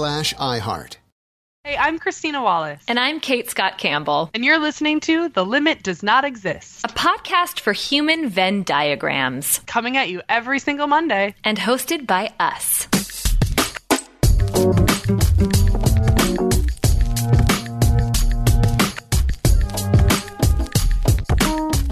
iHeart. Hey, I'm Christina Wallace. And I'm Cate Scott Campbell. And you're listening to The Limit Does Not Exist, a podcast for human Venn diagrams. Coming at you every single Monday. And hosted by us.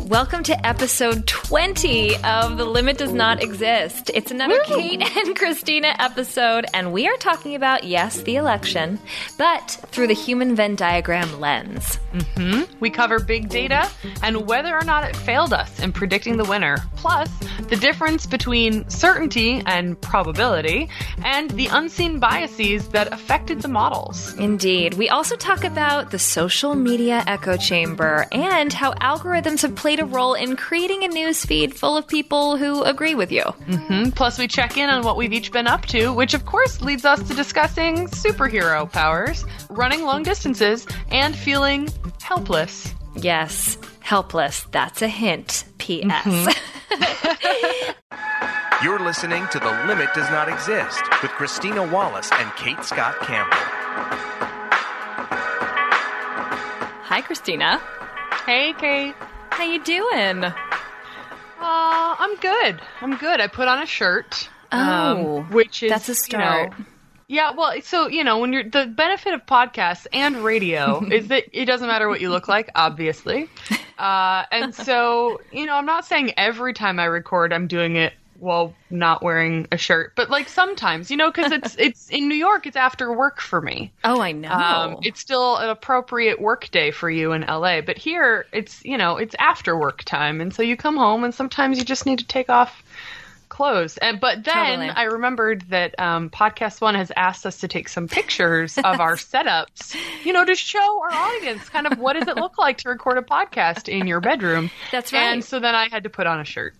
Welcome to episode 20 of The Limit Does Not Exist. It's another Woo! Cate and Christina episode, and we are talking about, yes, the election, but through the human Venn diagram lens. Mm-hmm. We cover big data and whether or not it failed us in predicting the winner, plus the difference between certainty and probability, and the unseen biases that affected the models. Indeed. We also talk about the social media echo chamber and how algorithms have played a role in creating a news feed full of people who agree with you. Mm-hmm. Plus, we check in on what we've each been up to, which of course leads us to discussing superhero powers, running long distances, and feeling helpless. Yes, helpless. That's a hint. P.S. Mm-hmm. You're listening to The Limit Does Not Exist with Christina Wallace and Cate Scott Campbell. Hi, Christina. Hey, Cate. How you doing? Uh, I'm good. I'm good. I put on a shirt. Oh, um, which is that's a start. You know, yeah, well, so you know, when you're the benefit of podcasts and radio is that it doesn't matter what you look like, obviously. Uh, and so, you know, I'm not saying every time I record I'm doing it while not wearing a shirt, but like sometimes, you know, because it's it's in New York, it's after work for me. Oh, I know. Um, it's still an appropriate work day for you in LA, but here it's you know it's after work time, and so you come home, and sometimes you just need to take off clothes. And but then totally. I remembered that um, Podcast One has asked us to take some pictures of our setups, you know, to show our audience kind of what does it look like to record a podcast in your bedroom. That's right. And so then I had to put on a shirt.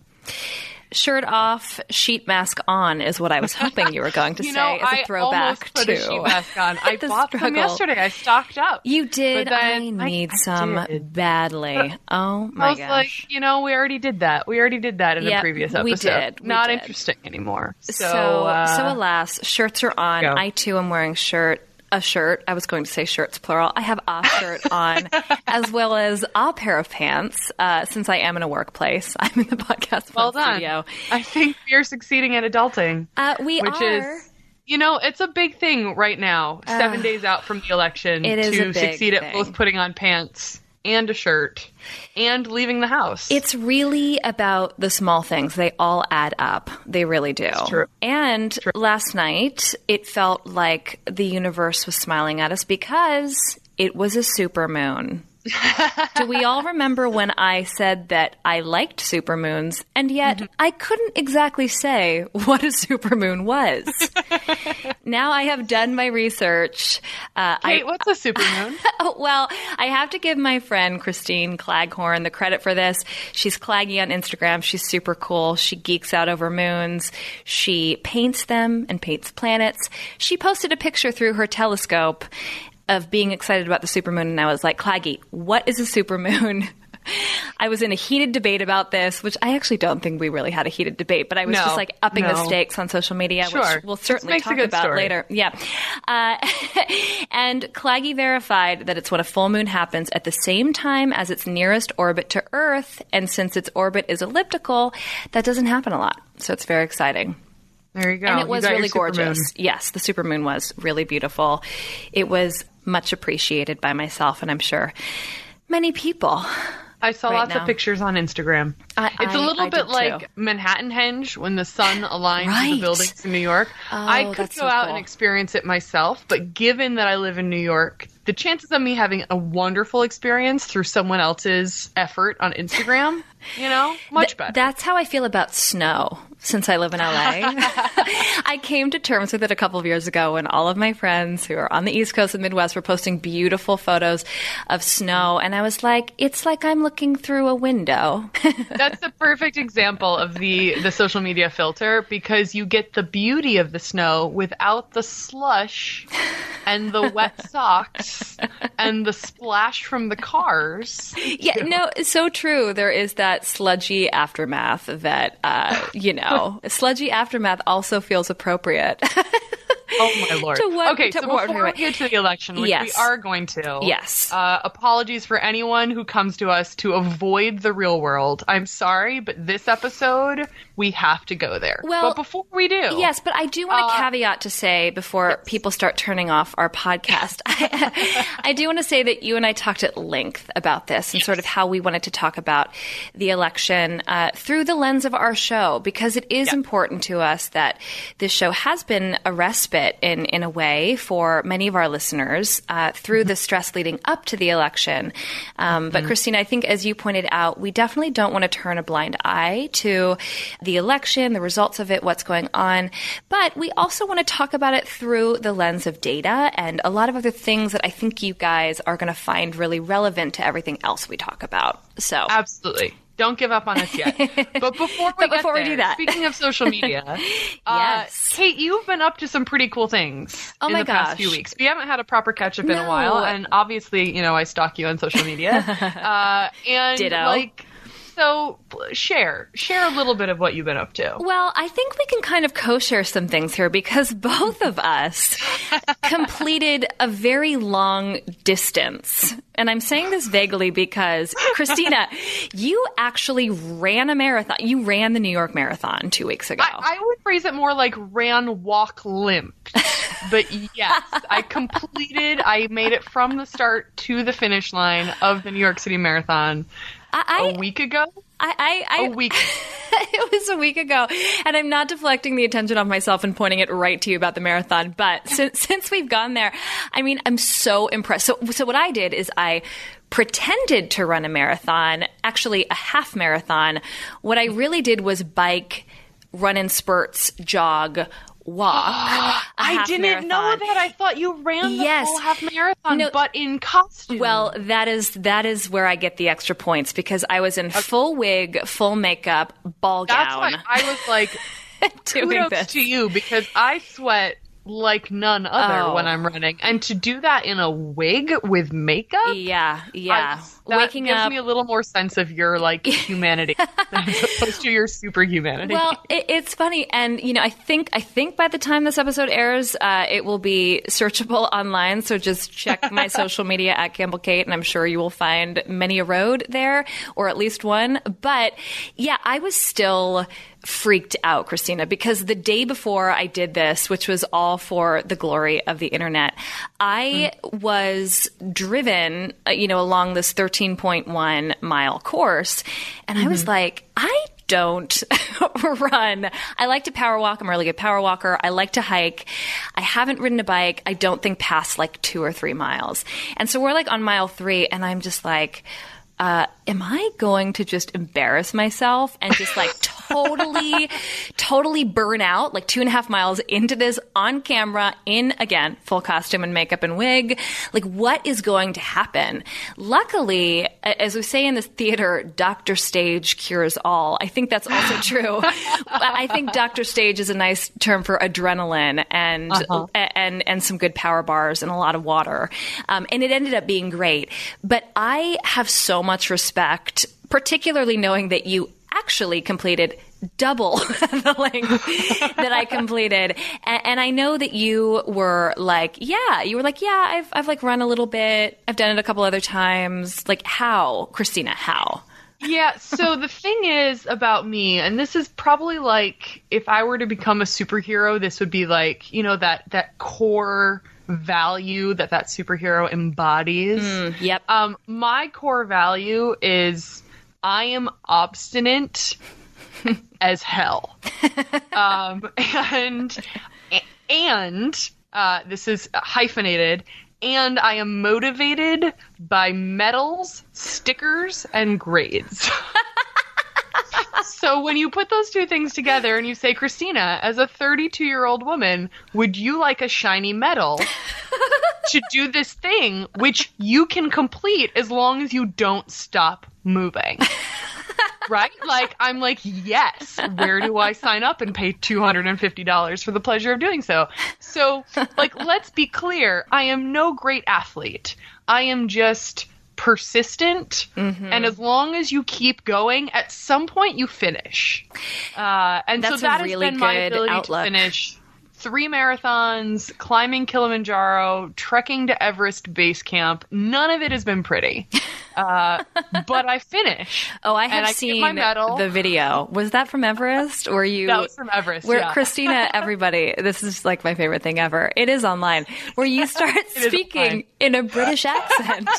Shirt off, sheet mask on is what I was hoping you were going to you say know, as a I throwback almost put to a sheet mask on. I bought struggle. them yesterday. I stocked up. You did. I need I some did. badly. Oh my I was gosh. like, you know, we already did that. We already did that in Yep, a previous episode. we did. We Not did. interesting anymore. So, so, uh, so alas, shirts are on. Go. I too am wearing shirt. A shirt. I was going to say shirts plural. I have a shirt on, as well as a pair of pants. Uh, since I am in a workplace, I'm in the podcast well done. studio. I think you're succeeding at adulting. Uh, we which are. is you know it's a big thing right now seven days out from the election to succeed thing. at both putting on pants and a shirt and leaving the house It's really about the small things. They all add up. They really do. true. And last night, it felt like the universe was smiling at us because it was a supermoon. Do we all remember when I said that I liked supermoons, and yet Mm-hmm. I couldn't exactly say what a supermoon was? now I have done my research. Uh, Cate, I, what's a supermoon well, I have to give my friend Christine Claghorn the credit for this. She's claggy on Instagram. She's super cool. She geeks out over moons. She paints them and paints planets. She posted a picture through her telescope of being excited about the supermoon, and I was like, Claggy, what is a supermoon? I was in a heated debate about this, which I actually don't think we really had a heated debate, but I was No, just like upping the stakes on social media, Sure. which we'll certainly talk about story. later. Yeah. Uh, and Claggy verified that it's when a full moon happens at the same time as its nearest orbit to Earth. And since its orbit is elliptical, that doesn't happen a lot. So it's very exciting. there you go and it was really gorgeous. Yes, the supermoon was really beautiful. It was much appreciated by myself, and I'm sure many people. I saw right lots now. of pictures on Instagram. I- it's a I- little I bit like too. Manhattan Henge when the sun aligns with Right. the buildings in New York. Oh, I Oh, could go so out cool. and experience it myself, but given that I live in New York, the chances of me having a wonderful experience through someone else's effort on Instagram, you know, much Th- better. That's how I feel about snow since I live in LA. I came to terms with it a couple of years ago when all of my friends who are on the East Coast and Midwest were posting beautiful photos of snow. And I was like, it's like I'm looking through a window. That's the perfect example of the the social media filter because you get the beauty of the snow without the slush and the wet socks and the splash from the cars. yeah, no, so true. There is that sludgy aftermath that, uh, you know, sludgy aftermath also feels appropriate. Oh my lord! To what- okay, to so what- before we get to the election, which Yes. we are going to, Yes. Uh, apologies for anyone who comes to us to avoid the real world. I'm sorry, but this episode we have to go there. Well, but before we do, Yes, but I do want Uh, a caveat to say before people start turning off our podcast. I, I do want to say that you and I talked at length about this and sort of how we wanted to talk about the election uh, through the lens of our show because it is important to us that this show has been a respite in in a way for many of our listeners uh, through the stress leading up to the election. Um, but Christine, I think as you pointed out, we definitely don't want to turn a blind eye to the election, the results of it, what's going on. But we also want to talk about it through the lens of data and a lot of other things that I think you guys are going to find really relevant to everything else we talk about. So absolutely. Don't give up on us yet. But before we But before we do that. speaking of social media, uh, Yes. Cate, you've been up to some pretty cool things Oh in my the past gosh. few weeks. We haven't had a proper catch up in a while, and obviously, you know, I stalk you on social media. uh, and Ditto. like, so share share a little bit of what you've been up to. Well, I think we can kind of co-share some things here because both of us completed a very long distance. And I'm saying this vaguely because Christina, you actually ran a marathon. You ran the New York Marathon 2 weeks ago. I, I would phrase it more like ran, walk, limp. but yes, I completed. I made it from the start to the finish line of the New York City Marathon I, a week ago. I, I, I, A week. it was a week ago, and I'm not deflecting the attention off myself and pointing it right to you about the marathon. But since since we've gone there, I mean, I'm so impressed. So so what I did is I pretended to run a marathon, actually a half marathon. What I really did was bike, run in spurts, jog. Walk. I didn't marathon. know that. I thought you ran the yes. full half marathon, no, but in costume. Well, that is that is where I get the extra points because I was in okay. full wig, full makeup, ball That's gown. Why I was like, kudos this. to you because I sweat like none other oh. when I'm running. And to do that in a wig with makeup? Yeah, yeah. I, that Waking gives up. me a little more sense of your like humanity as opposed to your superhumanity. Well, it, it's funny, and you know, I think I think by the time this episode airs, uh, it will be searchable online. So just check my social media at Campbell Cate, and I'm sure you will find many a road there, or at least one. But yeah, I was still freaked out, Christina, because the day before I did this, which was all for the glory of the internet, I mm. was driven, uh, you know, along this 13.1 mile course. And mm-hmm. I was mm-hmm. like, I don't run. I like to power walk. I'm a really good power walker. I like to hike. I haven't ridden a bike. I don't think past like two or three miles. And so we're like on mile three, and I'm just like, uh, am I going to just embarrass myself and just like totally, totally burn out like two and a half miles into this on camera in again, full costume and makeup and wig? Like what is going to happen? Luckily, as we say in the theater, Dr. Stage cures all. I think that's also true. I think Dr. Stage is a nice term for adrenaline and, uh-huh. and, and some good power bars and a lot of water. Um, and it ended up being great. But I have so much respect, particularly knowing that you actually completed double the length that I completed. And, and, I know that you were like, yeah, you were like, yeah, I've, I've like run a little bit. I've done it a couple other times. Like how, Christina, how? yeah, so the thing is about me, and this is probably like if I were to become a superhero, this would be like, you know, that that core value that that superhero embodies. Mm, yep. Um, my core value is I am obstinate as hell. um, and and uh, this is hyphenated. And I am motivated by medals, stickers, and grades. so when you put those two things together and you say, Christina, as a 32 year old woman, would you like a shiny medal to do this thing, which you can complete as long as you don't stop moving? right? Like, I'm like, yes, where do I sign up and pay $250 for the pleasure of doing so? So, like, let's be clear I am no great athlete. I am just persistent, mm-hmm. and as long as you keep going, at some point you finish. Uh, and That's so that really has been my ability outlook. to finish three marathons, climbing Kilimanjaro, trekking to Everest base camp. None of it has been pretty. Uh, but I finish. Oh, I have I seen the video. Was that from Everest or you? That was from Everest. Where yeah. Christina, everybody, this is like my favorite thing ever. It is online where you start speaking in a British accent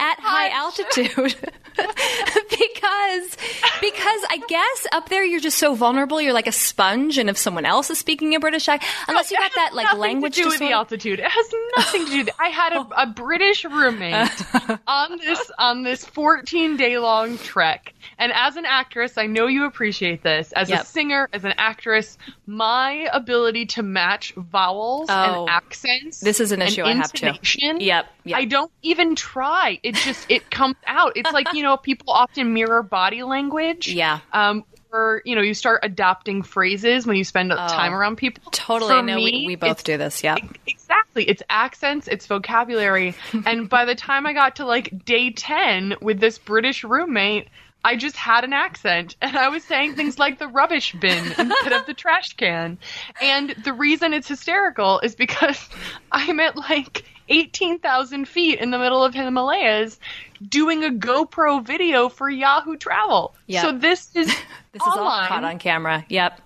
at high altitude. because because I guess up there you're just so vulnerable. You're like a sponge, and if someone else is speaking a British accent, unless you got that like language to do with the altitude, it has nothing to do. With I had a, a British roommate on this on this 14 day long trek, and as an actress, I know you appreciate this. As yep. a singer, as an actress, my ability to match vowels oh, and accents. This is an issue I have too. Yep, yep. I don't even try. It just it comes out. It's like you know people often mirror body language. Yeah. Um, or you know you start adopting phrases when you spend oh, time around people. totally. For no me, we, we both do this. Yeah. exactly. It's accents it's vocabulary. And by the time i got to like day 10 with this british roommate I just had an accent. And I was saying things like the rubbish bin instead of the trash can. And the reason it's hysterical is because I'm at like 18,000 feet in the middle of Himalayas doing a GoPro video for Yahoo Travel. Yep. So this is this is all caught on camera. Yep.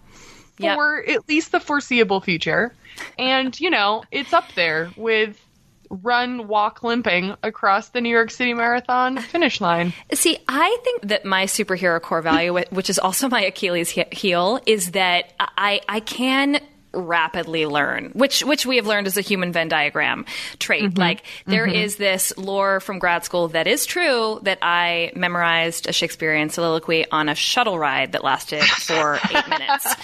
yep. For at least the foreseeable future. And, you know, it's up there with run, walk, limping across the New York City Marathon finish line. See, I think that my superhero core value, which is also my Achilles heel, is that I I can rapidly learn, which which we have learned is a human Venn diagram trait. Mm-hmm. Like there is this lore from grad school that is true that I memorized a Shakespearean soliloquy on a shuttle ride that lasted for eight minutes.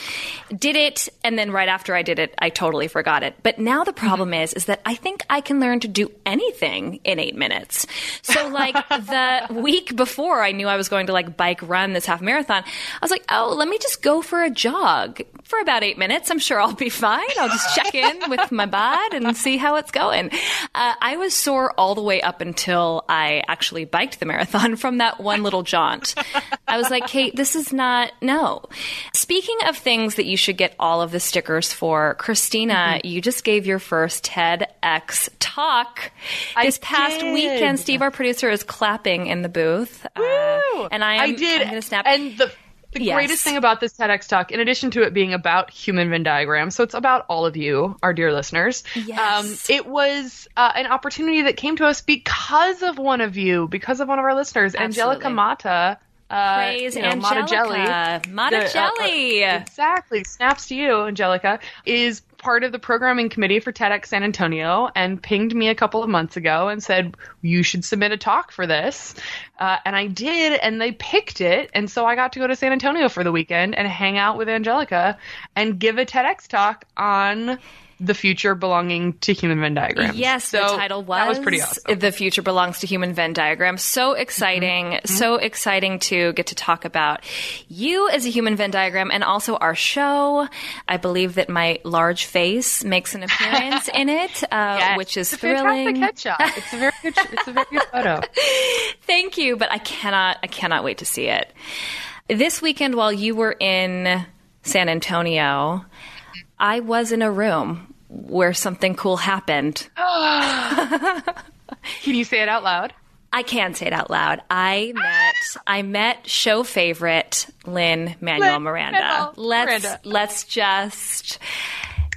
Did it, and then right after I did it, I totally forgot it. But now the problem is, is that I think I can learn to do anything in eight minutes. So like the week before I knew I was going to like bike run this half marathon, I was like, oh, let me just go for a jog for about eight minutes. I'm sure I'll be fine. I'll just check in with my bod and see how it's going. Uh, I was sore all the way up until I actually biked the marathon from that one little jaunt. I was like, Cate, this is not, no. Speaking of things that you should get all of the stickers for, Christina, mm-hmm. you just gave your first TEDx talk this past did. weekend. Steve, our producer, is clapping in the booth. Woo! Uh, and I, am, I did. I'm going to snap. And the the yes. greatest thing about this TEDx talk, in addition to it being about human Venn diagrams, so it's about all of you, our dear listeners. Yes. Um, it was uh, an opportunity that came to us because of one of you, because of one of our listeners, Absolutely. Angelica Mata. Uh, Praise you know, Angelica. Mata Jelly. Mata the, Jelly. Uh, exactly. Snaps to you, Angelica. Is part of the programming committee for TEDx San Antonio and pinged me a couple of months ago and said, You should submit a talk for this. Uh, and I did, and they picked it. And so I got to go to San Antonio for the weekend and hang out with Angelica and give a TEDx talk on the future belonging to human Venn diagram. Yes, so the title was, that was pretty awesome. The future belongs to human Venn diagram. So exciting, mm-hmm. so exciting to get to talk about you as a human Venn diagram and also our show. I believe that my large face makes an appearance in it, uh, yes. which is it's thrilling. Headshot. It's a very good. It's a very good photo. Thank you, but I cannot. I cannot wait to see it. This weekend, while you were in San Antonio, I was in a room where something cool happened. Can you say it out loud? I can say it out loud. I met I met show favorite Lin-Manuel Miranda. let's Miranda. let's just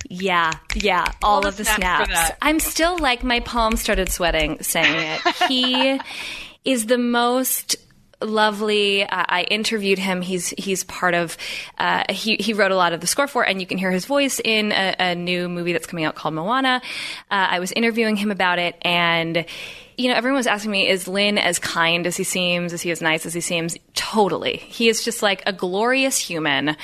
yeah, yeah, all, all of the snaps. snaps. I'm still like my palms started sweating saying it. He is the most lovely. Uh, I interviewed him. He's he's part of. Uh, he he wrote a lot of the score for, it, and you can hear his voice in a, a new movie that's coming out called Moana. Uh, I was interviewing him about it, and you know, everyone was asking me, is Lin as kind as he seems? Is he as nice as he seems? Totally. He is just like a glorious human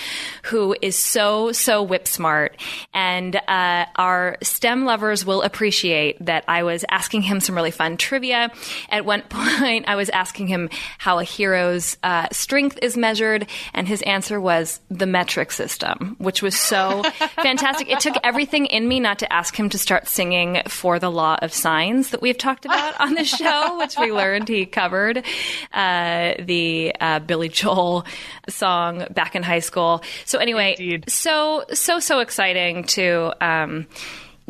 who is so, so whip smart. And uh, our STEM lovers will appreciate that I was asking him some really fun trivia. At one point, I was asking him how a hero's uh, strength is measured, and his answer was the metric system, which was so fantastic. It took everything in me not to ask him to start singing for the law of sines that we've talked about on the show, which we learned he covered uh, the uh, Billy Joel song back in high school. So anyway, Indeed. so so so exciting to. Um,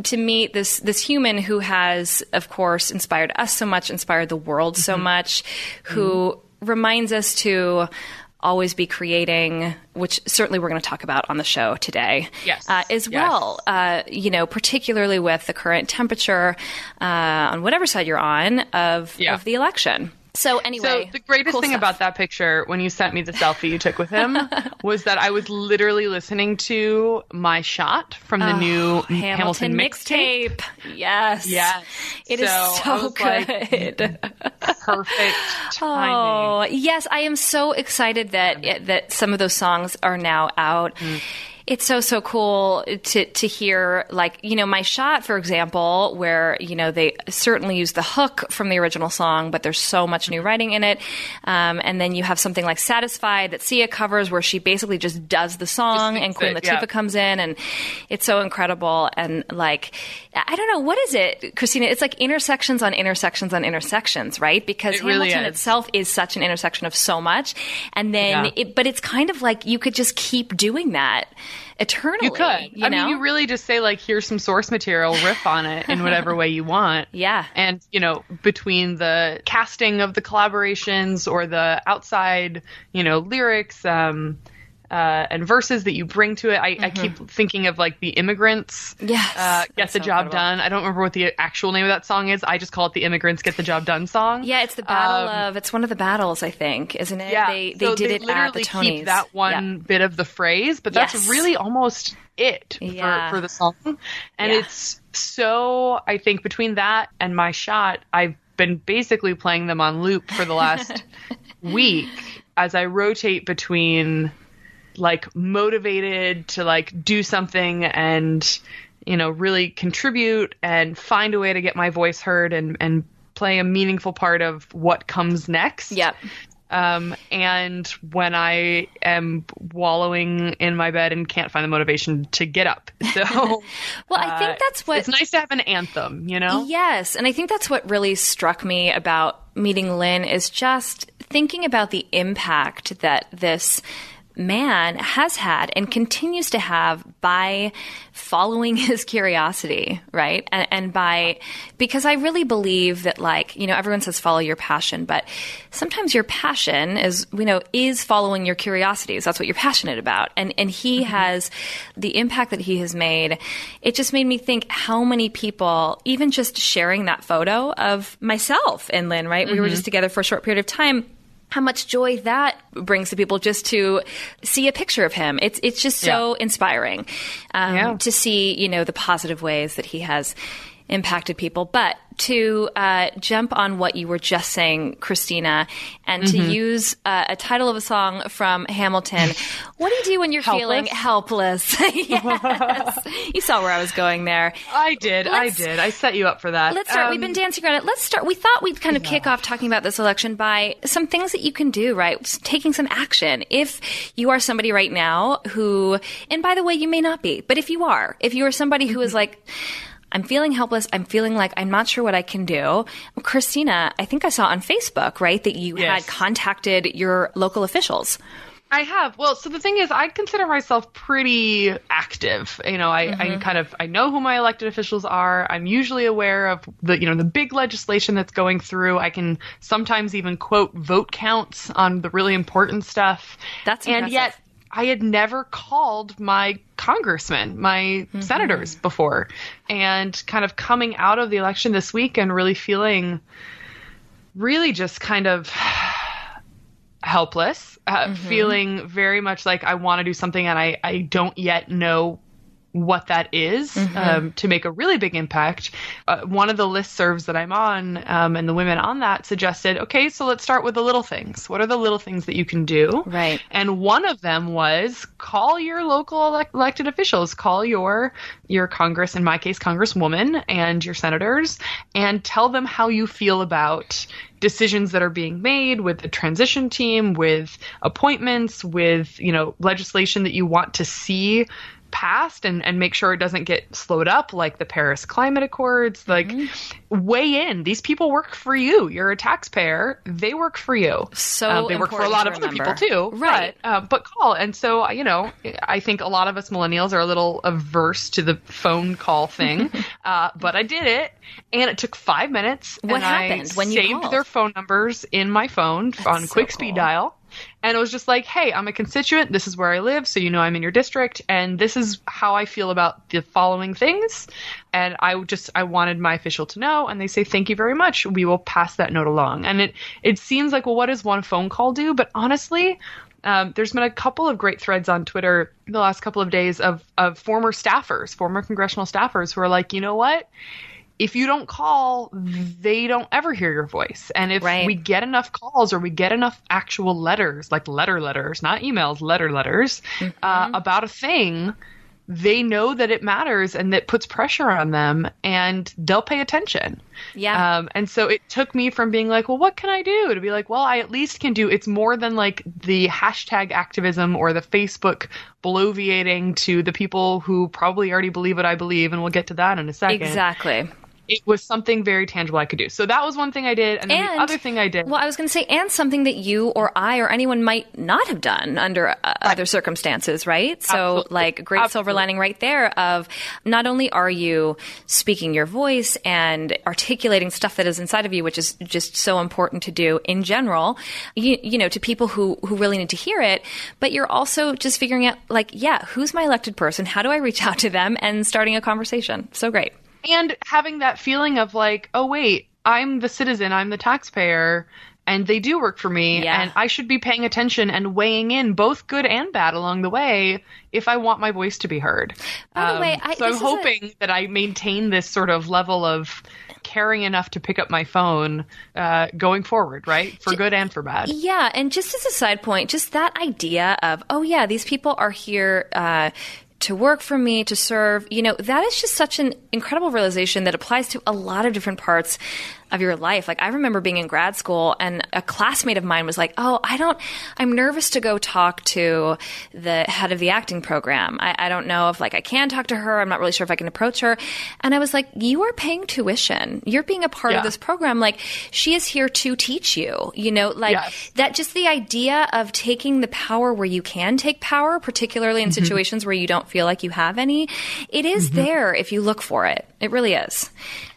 to meet this this human who has, of course, inspired us so much, inspired the world so mm-hmm. much, who mm-hmm. reminds us to always be creating, which certainly we're going to talk about on the show today, yes, uh, as yes. well. Uh, you know, particularly with the current temperature uh, on whatever side you're on of yeah. of the election. So anyway, so the greatest cool thing stuff. about that picture when you sent me the selfie you took with him was that I was literally listening to my shot from the oh, new Hamilton, Hamilton mixtape. Yes, yes, it is so, so good. Like, perfect timing. Oh yes, I am so excited that that some of those songs are now out. Mm it's so so cool to to hear like you know my shot for example where you know they certainly use the hook from the original song but there's so much new writing in it um, and then you have something like satisfied that sia covers where she basically just does the song and queen it, latifah yeah. comes in and it's so incredible and like i don't know what is it christina it's like intersections on intersections on intersections right because it hamilton really is. itself is such an intersection of so much and then Yeah. it, but it's kind of like you could just keep doing that eternally. You could. You I know? mean, you really just say like, here's some source material, riff on it in whatever way you want. Yeah. And you know, between the casting of the collaborations or the outside, you know, lyrics, um, uh, and verses that you bring to it. I, I keep thinking of like the immigrants. Yes, uh, get the so job incredible. done. I don't remember what the actual name of that song is. I just call it the immigrants get the job done song. Yeah, it's the battle Um, of. It's one of the battles, I think, isn't it? Yeah, they they so did they it literally at the Tonys. keep that one Yeah. bit of the phrase, but that's Yes. really almost it Yeah. for, for the song. And Yeah. it's so I think between that and my shot, I've been basically playing them on loop for the last week as I rotate between like motivated to like do something and you know really contribute and find a way to get my voice heard and and play a meaningful part of what comes next. Yep. Um, and when I am wallowing in my bed and can't find the motivation to get up. So, Well, I think uh, that's what it's nice to have an anthem, you know? Yes, and I think that's what really struck me about meeting Lin is just thinking about the impact that this man has had and continues to have by following his curiosity, right? And, and by, because I really believe that, like, you know, everyone says follow your passion, but sometimes your passion is, you know, is following your curiosities. That's what you're passionate about. And, and he mm-hmm. has the impact that he has made. It just made me think how many people, even just sharing that photo of myself and Lin, right? We were mm-hmm. just together for a short period of time how much joy that brings to people just to see a picture of him. It's it's just so inspiring um, Yeah. to see you know the positive ways that he has impacted people. But to uh, jump on what you were just saying, Christina, and to use uh, a title of a song from Hamilton. what do you do when you're feeling helpless? yes, you saw where I was going there. I did. I Let's- did. I set you up for that. Let's start. We've Um, been dancing around it. Let's start. We thought we'd kind of kick off talking about this election by some things that you can do, right? Just taking some action. If you are somebody right now who, and by the way, you may not be, but if you are, if you are somebody who is like, I'm feeling helpless. I'm feeling like I'm not sure what I can do. Christina, I think I saw on Facebook, right, that you Yes. had contacted your local officials. I have. Well, so the thing is, I consider myself pretty active. You know, I, I mm-hmm. kind of I know who my elected officials are. I'm usually aware of the you know the big legislation that's going through. I can sometimes even quote vote counts on the really important stuff. That's and yet I had never called my congressmen, my senators before, and kind of coming out of the election this week and really feeling really just kind of helpless, uh, feeling very much like I want to do something and I, I don't yet know what that is, um, to make a really big impact. Uh, one of the listservs that I'm on, um, and the women on that suggested, okay, so let's start with the little things. What are the little things that you can do? Right. And one of them was call your local elect- elected officials, call your your Congress, in my case, Congresswoman, and your senators, and tell them how you feel about decisions that are being made with the transition team, with appointments, with you know legislation that you want to see passed and, and make sure it doesn't get slowed up like the Paris Climate Accords. Like, weigh in. These people work for you. You're a taxpayer. They work for you. So Um, they work for a lot of other people too. Right. But, uh, but call. And so, you know, I think a lot of us millennials are a little averse to the phone call thing. uh, but I did it. And it took five minutes. What and I happened when you saved called? their phone numbers in my phone on so quick speed cool. dial. And it was just like, hey, I'm a constituent. This is where I live. So you know I'm in your district. And this is how I feel about the following things. And I just, I wanted my official to know. And they say, thank you very much. We will pass that note along. And it, it seems like, well, what does one phone call do? But honestly, um, there's been a couple of great threads on Twitter the last couple of days of, of former staffers, former congressional staffers who are like, you know what? If you don't call, they don't ever hear your voice. And if Right. we get enough calls or we get enough actual letters, like letter letters, not emails, letter letters, uh, about a thing, they know that it matters and that puts pressure on them and they'll pay attention. Yeah. Um, and so it took me from being like, well, what can I do? To be like, well, I at least can do. It's more than like the hashtag activism or the Facebook bloviating to the people who probably already believe what I believe, and we'll get to that in a second exactly. It was something very tangible I could do. So that was one thing I did, and, and the other thing I did. Well, I was going to say, and something that you or I or anyone might not have done under uh, right. other circumstances, right? So, Absolutely. like, great Absolutely. silver lining right there of not only are you speaking your voice and articulating stuff that is inside of you, which is just so important to do in general, you, you know, to people who who really need to hear it, but you're also just figuring out, like, yeah, who's my elected person? How do I reach out to them? And starting a conversation. So great and having that feeling of like, oh wait, I'm the citizen, I'm the taxpayer, and they do work for me, yeah. and I should be paying attention and weighing in, both good and bad, along the way, if I want my voice to be heard. By the way, um, I, so I'm hoping a... that I maintain this sort of level of caring enough to pick up my phone uh, going forward, right? For good and for bad. Yeah, and just as a side point, just that idea of, oh yeah, these people are here. Uh, to work for me, to serve, you know, that is just such an incredible realization that applies to a lot of different parts of your life. Like I remember being in grad school and a classmate of mine was like, "Oh, I don't. I'm nervous to go talk to the head of the acting program. I, I don't know if like I can talk to her. I'm not really sure if I can approach her." And I was like, "You are paying tuition. You're being a part yeah. of this program. Like she is here to teach you. You know, like yes. that. Just the idea of taking the power where you can take power, particularly in mm-hmm. situations where you don't feel like you have any. It is mm-hmm. there if you look for it. It really is.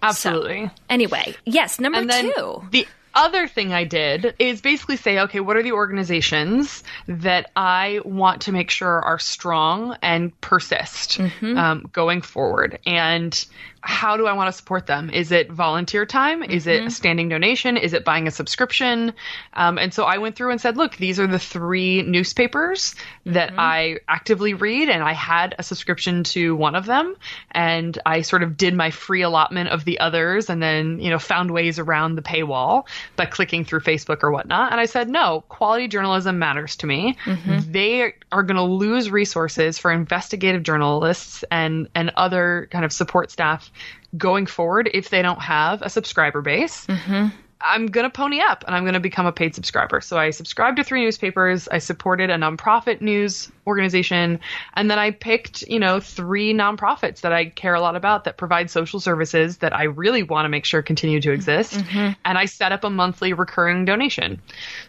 Absolutely. So, anyway, yes, number two. The other thing I did is basically say, okay, what are the organizations that I want to make sure are strong and persist mm-hmm. um, going forward? And how do I want to support them? Is it volunteer time? Mm-hmm. Is it a mm-hmm. standing donation? Is it buying a subscription? Um, and so I went through and said, look, these are the three newspapers that mm-hmm. I actively read, and I had a subscription to one of them, and I sort of did my free allotment of the others, and then you know found ways around the paywall by clicking through Facebook or whatnot. And I said, no, quality journalism matters to me. Mm-hmm. They are going to lose resources for investigative journalists and and other kind of support staff going forward if they don't have a subscriber base. Mm-hmm. I'm going to pony up and I'm going to become a paid subscriber. So I subscribed to three newspapers. I supported a nonprofit news organization. And then I picked, you know, three nonprofits that I care a lot about that provide social services that I really want to make sure continue to exist. Mm-hmm. And I set up a monthly recurring donation.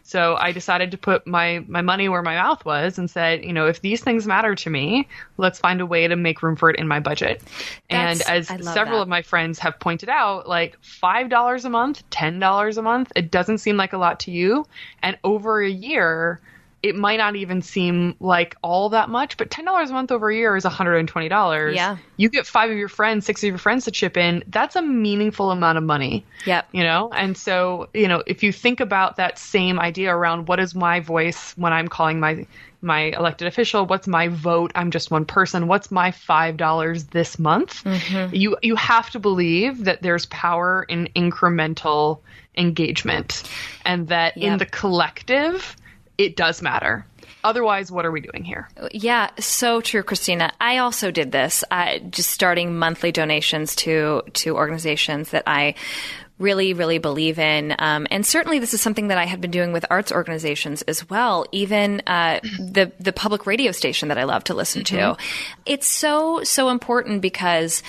So I decided to put my, my money where my mouth was and said, you know, if these things matter to me, let's find a way to make room for it in my budget. That's, and as several that. of my friends have pointed out, like $5 a month, $10 a month, it doesn't seem like a lot to you. And over a year, it might not even seem like all that much, but ten dollars a month over a year is one hundred and twenty dollars. Yeah, you get five of your friends, six of your friends to chip in. That's a meaningful amount of money. Yep. You know, and so you know, if you think about that same idea around what is my voice when I'm calling my my elected official, what's my vote? I'm just one person. What's my five dollars this month? Mm-hmm. You you have to believe that there's power in incremental engagement, and that yep. in the collective it does matter. Otherwise, what are we doing here? Yeah, so true, Christina. I also did this, uh, just starting monthly donations to to organizations that I really, really believe in. Um, and certainly, this is something that I had been doing with arts organizations as well. Even uh, the the public radio station that I love to listen mm-hmm. to. It's so so important because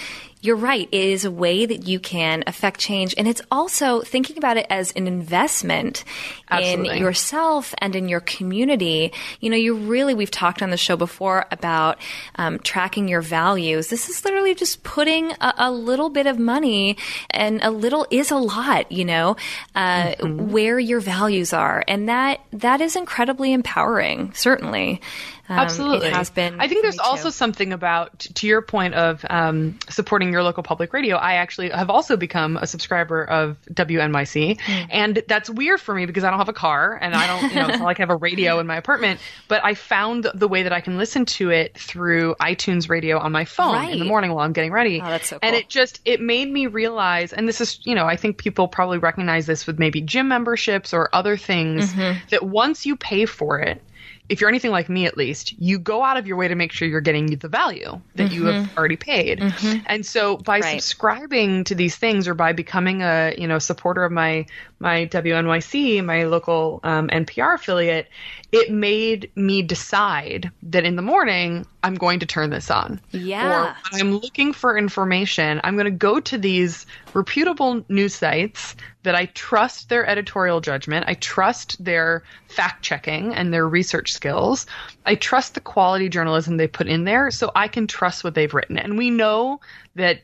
you're right. It is a way that you can affect change. And it's also thinking about it as an investment Absolutely. in yourself and in your community. You know, you really, we've talked on the show before about um, tracking your values. This is literally just putting a, a, little bit of money, and a little is a lot, you know, uh, mm-hmm. where your values are. And that that is incredibly empowering, certainly. Um, Absolutely, it has been. I think there's also something about, to your point of um, supporting your local public radio. I actually have also become a subscriber of WNYC, mm. and that's weird for me because I don't have a car and I don't, you know, it's not like I have a radio in my apartment. But I found the way that I can listen to it through iTunes Radio on my phone right. in the morning while I'm getting ready. Oh, that's so cool. And it just it made me realize, and this is, you know, I think people probably recognize this with maybe gym memberships or other things mm-hmm. that once you pay for it if you're anything like me at least, you go out of your way to make sure you're getting the value that mm-hmm. you have mm-hmm. already paid. Mm-hmm. And so by right. subscribing to these things or by becoming a, you know, supporter of my my WNYC, my local um, NPR affiliate, it made me decide that in the morning I'm going to turn this on. Yeah. Or I'm looking for information, I'm going to go to these reputable news sites that I trust their editorial judgment. I trust their fact checking and their research skills. I trust the quality journalism they put in there so I can trust what they've written. And we know that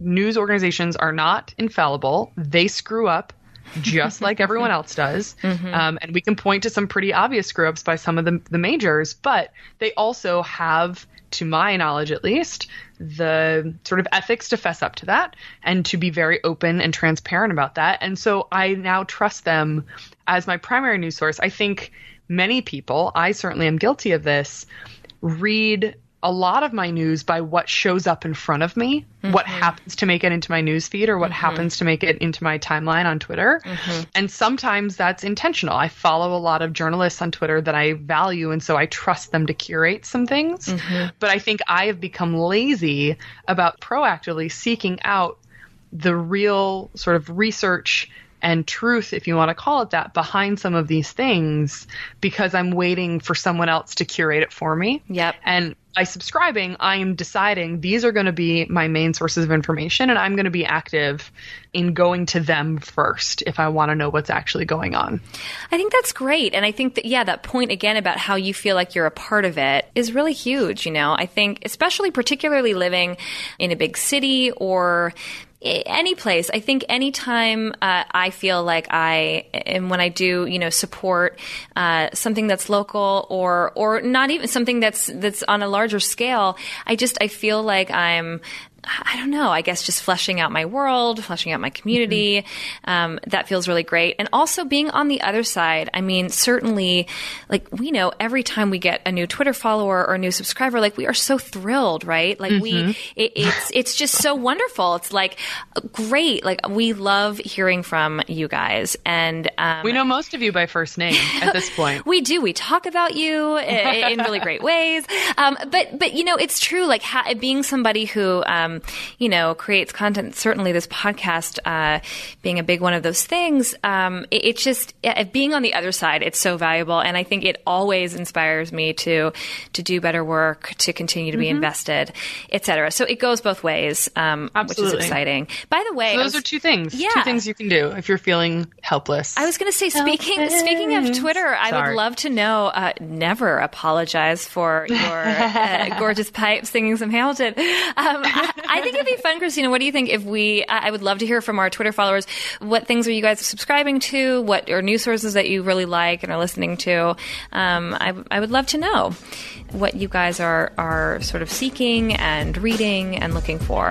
news organizations are not infallible. They screw up just like everyone else does. Mm-hmm. Um, and we can point to some pretty obvious screw ups by some of the, the majors, but they also have, to my knowledge at least, the sort of ethics to fess up to that and to be very open and transparent about that. And so I now trust them as my primary news source. I think many people, I certainly am guilty of this, read a lot of my news by what shows up in front of me, mm-hmm. what happens to make it into my news feed or what mm-hmm. happens to make it into my timeline on Twitter. Mm-hmm. And sometimes that's intentional. I follow a lot of journalists on Twitter that I value and so I trust them to curate some things. Mm-hmm. But I think I have become lazy about proactively seeking out the real sort of research and truth, if you want to call it that, behind some of these things because I'm waiting for someone else to curate it for me. Yep. And by subscribing, I am deciding these are going to be my main sources of information, and I'm going to be active in going to them first if I want to know what's actually going on. I think that's great. And I think that, yeah, that point again about how you feel like you're a part of it is really huge. You know, I think, especially particularly living in a big city or any place. I think anytime uh, I feel like I, and when I do, you know, support uh, something that's local or or not even something that's that's on a larger scale, I just I feel like I'm I don't know, I guess just fleshing out my world, fleshing out my community. Mm-hmm. Um, that feels really great. And also being on the other side, I mean, certainly, like, we know every time we get a new Twitter follower or a new subscriber, like, we are so thrilled, right? Like, mm-hmm. we, it, it's, it's just so wonderful. It's like, great. Like, we love hearing from you guys. And, um, we know most of you by first name at this point. we do. We talk about you in, in really great ways. Um, but, but, you know, it's true, like, ha- being somebody who, um, you know, creates content. Certainly, this podcast uh, being a big one of those things. Um, it, it's just being on the other side. It's so valuable, and I think it always inspires me to to do better work, to continue to be mm-hmm. invested, etc. So it goes both ways, um, which is exciting. By the way, so those was, are two things. Yeah. two things you can do if you're feeling helpless. I was going to say, speaking helpless. speaking of Twitter, I would love to know. Uh, never apologize for your uh, gorgeous pipe singing some Hamilton. Um, I think it'd be fun, Christina. What do you think if we? I would love to hear from our Twitter followers. What things are you guys subscribing to? What are news sources that you really like and are listening to? Um, I, I would love to know what you guys are are sort of seeking and reading and looking for.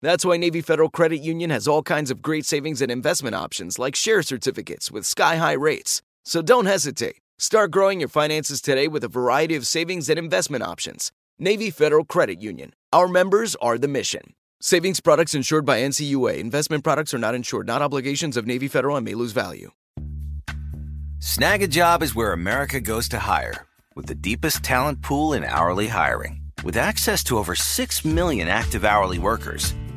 That's why Navy Federal Credit Union has all kinds of great savings and investment options like share certificates with sky high rates. So don't hesitate. Start growing your finances today with a variety of savings and investment options. Navy Federal Credit Union. Our members are the mission. Savings products insured by NCUA. Investment products are not insured, not obligations of Navy Federal and may lose value. Snagajob is where America goes to hire, with the deepest talent pool in hourly hiring. With access to over 6 million active hourly workers,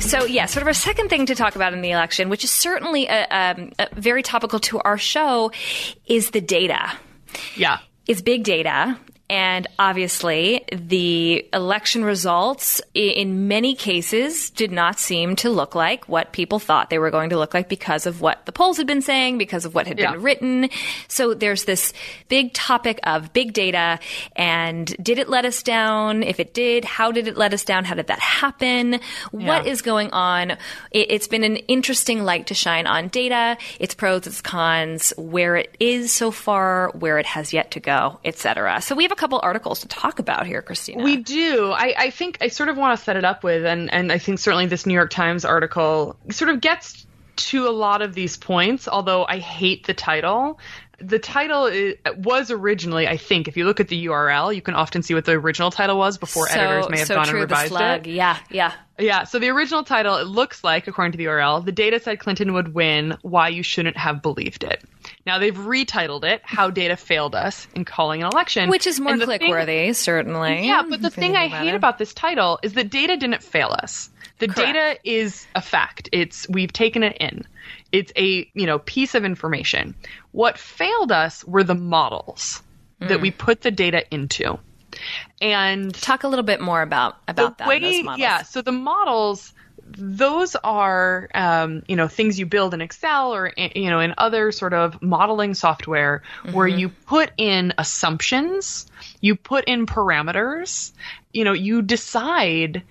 So, yeah, sort of our second thing to talk about in the election, which is certainly a, um, a very topical to our show, is the data. Yeah. Is big data and obviously, the election results in many cases did not seem to look like what people thought they were going to look like because of what the polls had been saying, because of what had yeah. been written. So there's this big topic of big data and did it let us down? If it did, how did it let us down? How did that happen? Yeah. What is going on? It, it's been an interesting light to shine on data, its pros, its cons, where it is so far, where it has yet to go, etc. So we have a couple articles to talk about here, Christina. We do. I, I think I sort of want to set it up with, and, and I think certainly this New York Times article sort of gets to a lot of these points, although I hate the title the title is, was originally, I think, if you look at the URL, you can often see what the original title was before so, editors may have so gone true, and revised it. Yeah, yeah. Yeah, so the original title, it looks like, according to the URL, the data said Clinton would win, why you shouldn't have believed it. Now they've retitled it, How Data Failed Us in Calling an Election. Which is more click worthy, certainly. Yeah, but the thing I hate about this title is that data didn't fail us. The Correct. data is a fact. It's we've taken it in. It's a, you know, piece of information. What failed us were the models mm. that we put the data into. And talk a little bit more about about that. Way, yeah, so the models those are um, you know things you build in Excel or you know in other sort of modeling software mm-hmm. where you put in assumptions, you put in parameters, you know you decide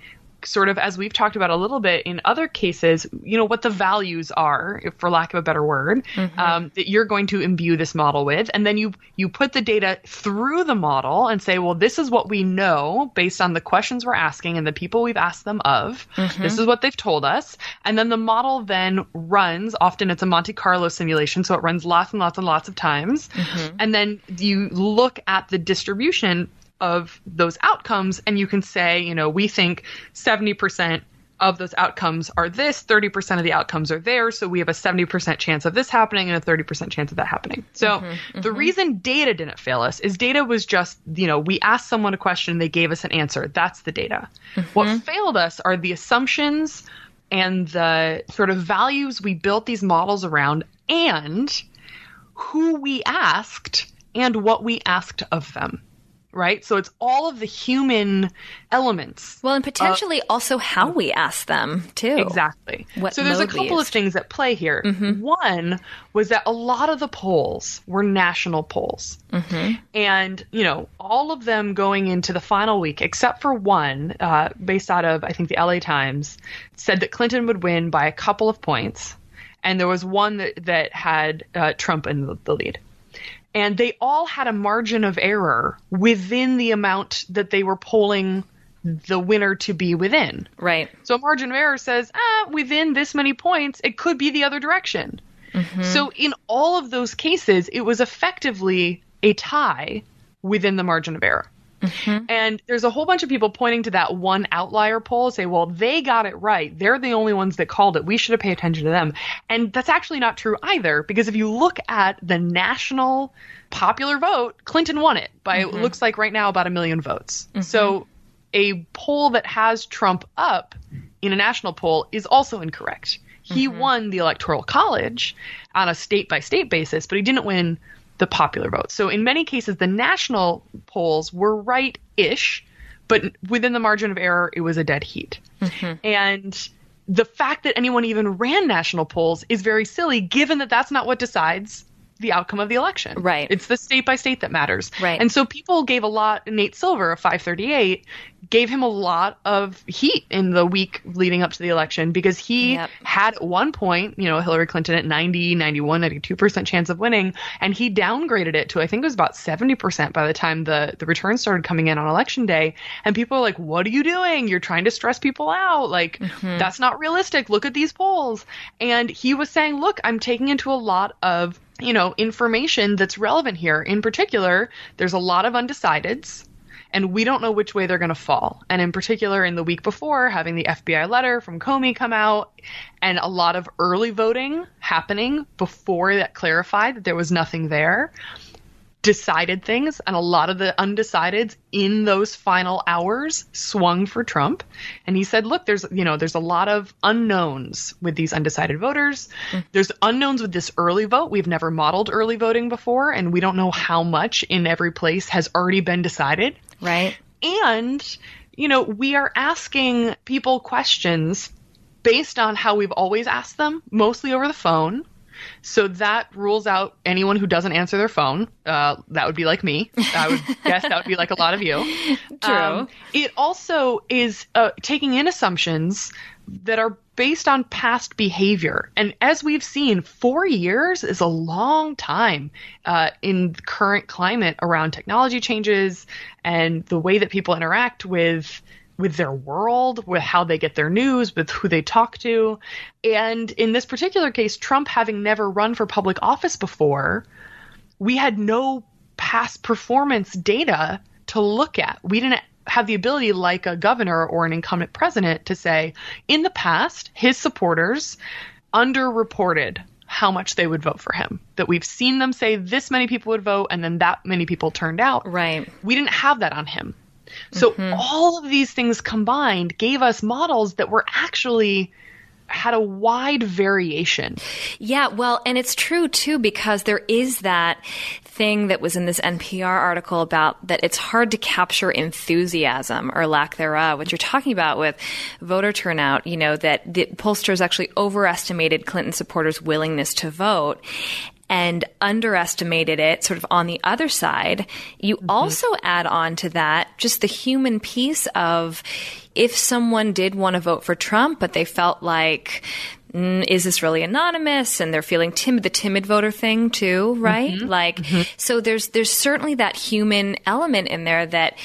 sort of as we've talked about a little bit in other cases, you know, what the values are, for lack of a better word, mm-hmm. um, that you're going to imbue this model with, and then you you put the data through the model and say, well, this is what we know based on the questions we're asking and the people we've asked them of. Mm-hmm. This is what they've told us, and then the model then runs. Often it's a Monte Carlo simulation, so it runs lots and lots and lots of times, mm-hmm. and then you look at the distribution of those outcomes and you can say, you know, we think 70% of those outcomes are this, 30% of the outcomes are there, so we have a 70% chance of this happening and a 30% chance of that happening. So mm-hmm, mm-hmm. the reason data didn't fail us is data was just, you know, we asked someone a question, they gave us an answer. That's the data. Mm-hmm. What failed us are the assumptions and the sort of values we built these models around and who we asked and what we asked of them right? So it's all of the human elements. Well, and potentially uh, also how we ask them too. Exactly. What so there's a couple of things at play here. Mm-hmm. One was that a lot of the polls were national polls. Mm-hmm. And, you know, all of them going into the final week, except for one, uh, based out of, I think, the LA Times, said that Clinton would win by a couple of points. And there was one that, that had uh, Trump in the, the lead and they all had a margin of error within the amount that they were polling the winner to be within. Right. So margin of error says, ah, within this many points, it could be the other direction. Mm-hmm. So in all of those cases, it was effectively a tie within the margin of error. Mm-hmm. And there's a whole bunch of people pointing to that one outlier poll, say, well, they got it right. They're the only ones that called it. We should have paid attention to them. And that's actually not true either, because if you look at the national popular vote, Clinton won it by, mm-hmm. it looks like right now, about a million votes. Mm-hmm. So a poll that has Trump up in a national poll is also incorrect. He mm-hmm. won the Electoral College on a state by state basis, but he didn't win the popular vote. So in many cases, the national polls were right ish, but within the margin of error, it was a dead heat. Mm-hmm. And the fact that anyone even ran national polls is very silly, given that that's not what decides the outcome of the election. Right. It's the state by state that matters. Right. And so people gave a lot, Nate Silver of 538 gave him a lot of heat in the week leading up to the election because he yep. had at one point, you know, Hillary Clinton at 90, 91, 92% chance of winning, and he downgraded it to I think it was about 70% by the time the the returns started coming in on election day. And people are like, "What are you doing? You're trying to stress people out. Like mm-hmm. that's not realistic. Look at these polls." And he was saying, "Look, I'm taking into a lot of you know, information that's relevant here. In particular, there's a lot of undecideds and we don't know which way they're going to fall. And in particular, in the week before, having the FBI letter from Comey come out and a lot of early voting happening before that clarified that there was nothing there decided things and a lot of the undecideds in those final hours swung for Trump and he said look there's you know there's a lot of unknowns with these undecided voters mm. there's unknowns with this early vote we've never modeled early voting before and we don't know how much in every place has already been decided Right. And, you know, we are asking people questions based on how we've always asked them, mostly over the phone. So that rules out anyone who doesn't answer their phone. Uh, that would be like me. I would guess that would be like a lot of you. True. Um, it also is uh, taking in assumptions that are based on past behavior. And as we've seen, four years is a long time uh, in the current climate around technology changes and the way that people interact with with their world, with how they get their news, with who they talk to. And in this particular case, Trump having never run for public office before, we had no past performance data to look at. We didn't have the ability, like a governor or an incumbent president, to say, in the past, his supporters underreported how much they would vote for him. That we've seen them say this many people would vote and then that many people turned out. Right. We didn't have that on him. So mm-hmm. all of these things combined gave us models that were actually had a wide variation. Yeah, well, and it's true too because there is that thing that was in this NPR article about that it's hard to capture enthusiasm or lack thereof, what you're talking about with voter turnout, you know, that the pollsters actually overestimated Clinton supporters' willingness to vote and underestimated it sort of on the other side. You mm-hmm. also add on to that just the human piece of if someone did want to vote for Trump, but they felt like, mm, is this really anonymous? And they're feeling timid, the timid voter thing too, right? Mm-hmm. Like, mm-hmm. so there's, there's certainly that human element in there that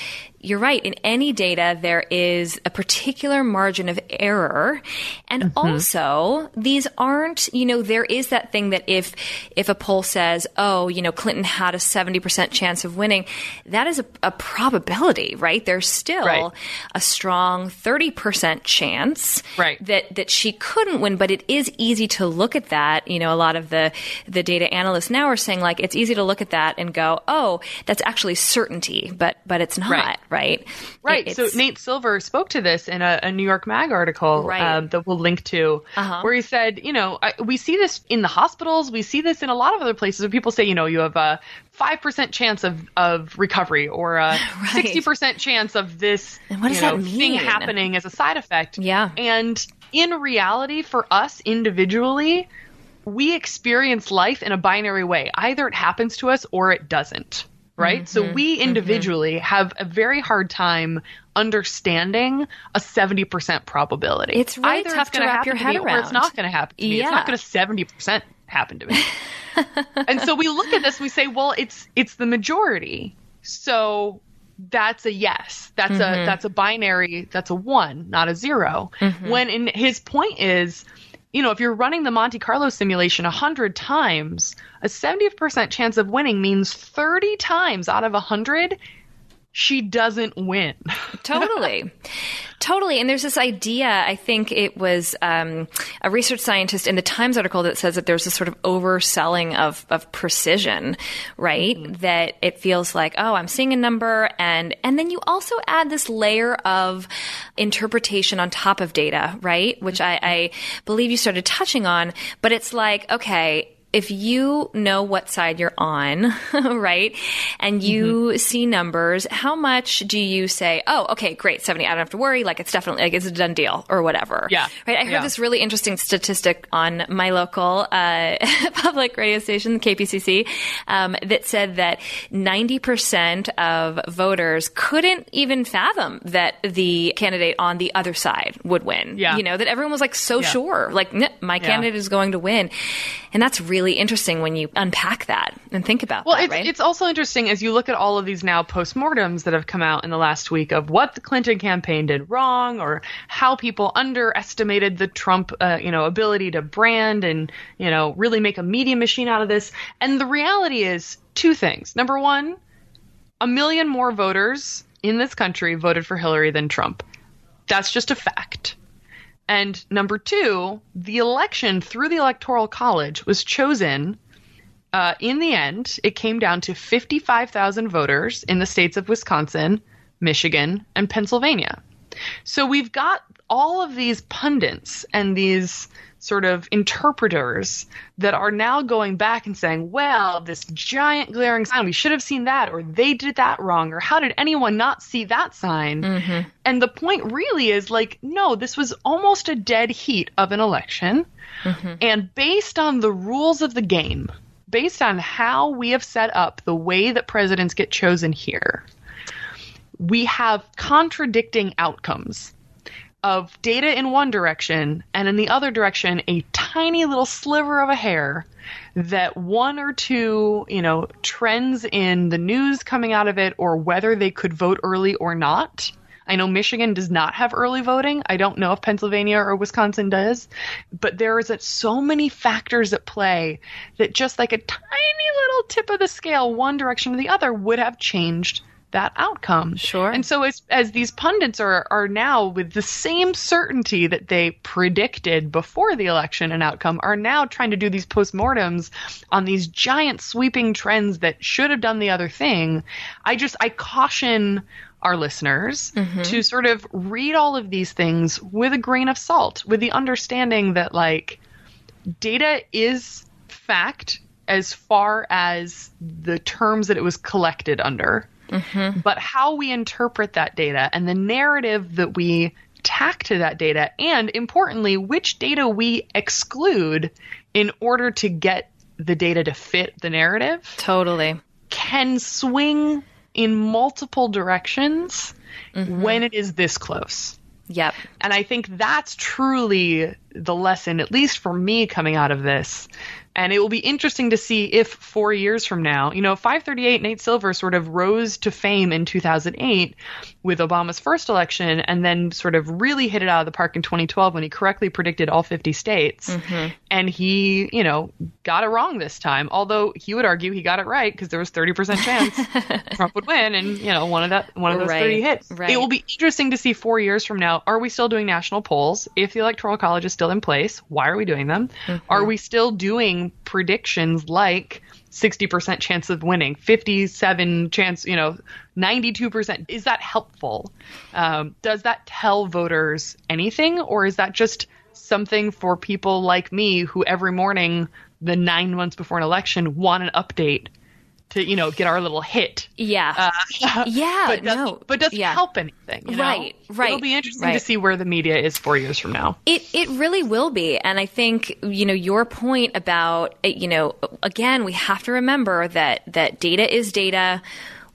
you're right. In any data, there is a particular margin of error. And mm-hmm. also, these aren't, you know, there is that thing that if, if a poll says, oh, you know, Clinton had a 70% chance of winning, that is a, a probability, right? There's still right. a strong 30% chance right. that, that she couldn't win. But it is easy to look at that. You know, a lot of the, the data analysts now are saying like, it's easy to look at that and go, oh, that's actually certainty, but, but it's not. Right right? Right. It, so Nate Silver spoke to this in a, a New York Mag article right. um, that we'll link to, uh-huh. where he said, you know, I, we see this in the hospitals, we see this in a lot of other places where people say, you know, you have a five percent chance of, of recovery or a sixty percent chance of this you know, thing happening as a side effect. Yeah. And in reality, for us individually, we experience life in a binary way. Either it happens to us or it doesn't right? Mm-hmm, so we mm-hmm. individually mm-hmm. have a very hard time understanding a 70% probability. It's really Either tough it's to wrap your head around. Or it's not going to happen to me. Yeah. It's not going to 70% happen to me. and so we look at this, we say, well, it's it's the majority. So that's a yes. That's Mm-hmm. a that's a binary. That's a one, not a 0 Mhm. When in his point is, you know, if you're running the Monte Carlo simulation a hundred times, a seventy percent chance of winning means thirty times out of a hundred, she doesn't win. totally. Totally. And there's this idea i think it was um, a research scientist in the times article that says that there's this sort of overselling of, of precision right? That it feels like oh i'm seeing a number and and then you also add this layer of interpretation on top of data right? Which I, I believe you started touching on but it's like okay if you know what side you're on, right, and you see numbers, how much do you say, oh, okay, great, 70, I don't have to worry, like it's definitely, like it's a done deal or whatever. Yeah. Right? I heard Yeah. this really interesting statistic on my local uh, public radio station, KPCC, um, that said that 90% of voters couldn't even fathom that the candidate on the other side would win. Yeah. You know, that everyone was like so Yeah. sure, like, "Nah, my candidate is going to win. And that's really interesting when you unpack that and think about Well, that, it's, right? it's also interesting as you look at all of these now postmortems that have come out in the last week of what the Clinton campaign did wrong, or how people underestimated the Trump, uh, you know, ability to brand and you know really make a media machine out of this. And the reality is two things. Number one, a million more voters in this country voted for Hillary than Trump. That's just a fact. And number two, the election through the Electoral College was chosen. Uh, in the end, it came down to 55,000 voters in the states of Wisconsin, Michigan, and Pennsylvania. So we've got all of these pundits and these sort of interpreters that are now going back and saying, well, this giant glaring sign, we should have seen that, or they did that wrong, or how did anyone not see that sign? Mm-hmm. And the point really is like, no, this was almost a dead heat of an election. Mm-hmm. And based on the rules of the game, based on how we have set up the way that presidents get chosen here, we have contradicting outcomes of data in one direction and in the other direction a tiny little sliver of a hair that one or two, you know, trends in the news coming out of it or whether they could vote early or not. I know Michigan does not have early voting. I don't know if Pennsylvania or Wisconsin does, but there is so many factors at play that just like a tiny little tip of the scale, one direction or the other, would have changed that outcome. Sure. And so as as these pundits are are now with the same certainty that they predicted before the election an outcome are now trying to do these postmortems on these giant sweeping trends that should have done the other thing. I just I caution our listeners mm-hmm. to sort of read all of these things with a grain of salt, with the understanding that like data is fact as far as the terms that it was collected under. Mm-hmm. But how we interpret that data and the narrative that we tack to that data, and importantly, which data we exclude in order to get the data to fit the narrative, totally can swing in multiple directions mm-hmm. when it is this close. Yep. And I think that's truly the lesson, at least for me coming out of this. And it will be interesting to see if four years from now, you know, 538 Nate Silver sort of rose to fame in 2008 with Obama's first election and then sort of really hit it out of the park in 2012 when he correctly predicted all 50 states. Mm-hmm. And he, you know, got it wrong this time. Although he would argue he got it right because there was 30% chance Trump would win and, you know, one of that one of those Right, 30 hits. right. It will be interesting to see 4 years from now are we still doing national polls? If the electoral college is still in place, why are we doing them? Mm-hmm. Are we still doing predictions like 60% chance of winning, 57 chance, you know, 92%? Is that helpful? Um, does that tell voters anything or is that just something for people like me who every morning the 9 months before an election want an update to, you know, get our little hit? Yeah. Uh, yeah. but doesn't, no. but doesn't yeah. help anything. you know? Right, right, It'll be interesting right. to see where the media is four years from now. It it really will be, and I think you know your point about you know again we have to remember that that data is data.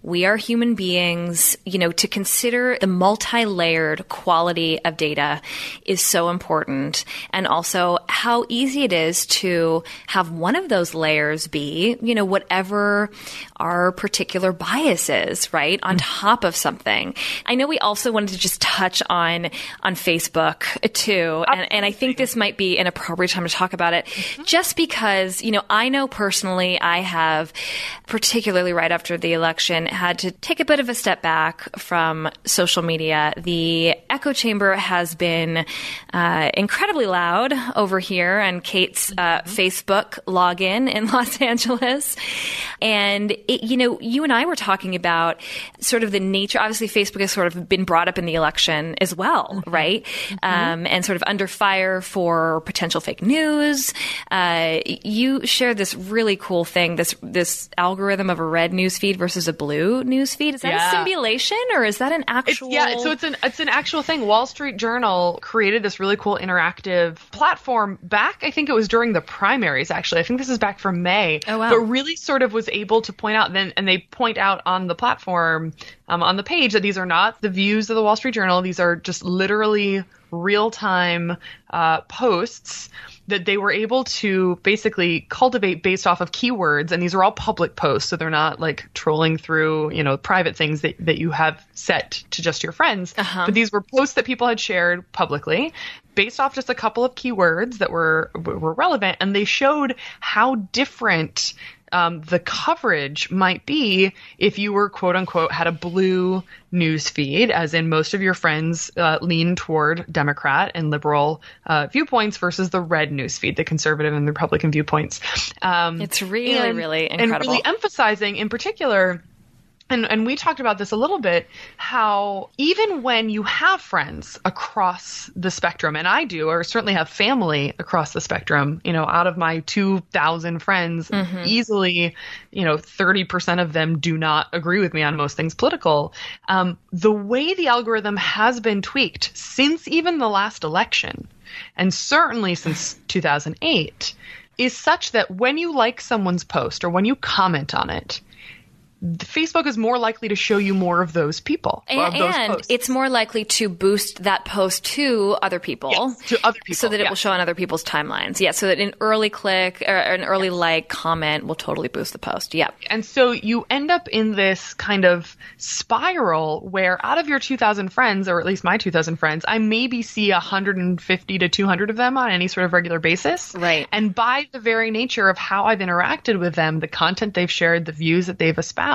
We are human beings. You know, to consider the multi layered quality of data is so important. And also how easy it is to have one of those layers be, you know, whatever our particular bias is, right? On top of something. I know we also wanted to just touch on, on Facebook too. And, and I think this might be an appropriate time to talk about it mm-hmm. just because, you know, I know personally I have, particularly right after the election, had to take a bit of a step back from social media. The echo chamber has been uh, incredibly loud over here and Cate's uh, mm-hmm. Facebook login in Los Angeles. And, it, you know, you and I were talking about sort of the nature, obviously, Facebook has sort of been brought up in the election as well, mm-hmm. right? Mm-hmm. Um, and sort of under fire for potential fake news. Uh, you shared this really cool thing, this, this algorithm of a red news feed versus a blue news feed. Is that yeah. a simulation or is that an actual? It's, yeah, so it's an, it's an actual thing. Wall Street Journal created this really cool interactive platform back, I think it was during the primaries, actually. I think this is back from May. Oh, wow. But really sort of was able to point out then, and they point out on the platform, um, on the page, that these are not the views of the Wall Street Journal. These are just literally real time uh, posts that they were able to basically cultivate based off of keywords and these are all public posts so they're not like trolling through you know private things that, that you have set to just your friends uh-huh. but these were posts that people had shared publicly based off just a couple of keywords that were were relevant and they showed how different um, the coverage might be if you were quote unquote had a blue news feed, as in most of your friends uh, lean toward Democrat and liberal uh, viewpoints versus the red news feed, the conservative and the Republican viewpoints. Um, it's really, and, really incredible. And really emphasizing in particular and and we talked about this a little bit how even when you have friends across the spectrum and I do or certainly have family across the spectrum you know out of my 2000 friends mm-hmm. easily you know 30% of them do not agree with me on most things political um, the way the algorithm has been tweaked since even the last election and certainly since 2008 is such that when you like someone's post or when you comment on it Facebook is more likely to show you more of those people. And, those and it's more likely to boost that post to other people. Yes, to other people. So that it will show on other people's timelines. Yeah, so that an early click or an early yes. like comment will totally boost the post. Yeah. And so you end up in this kind of spiral where out of your 2,000 friends, or at least my 2,000 friends, I maybe see 150 to 200 of them on any sort of regular basis. Right. And by the very nature of how I've interacted with them, the content they've shared, the views that they've espoused,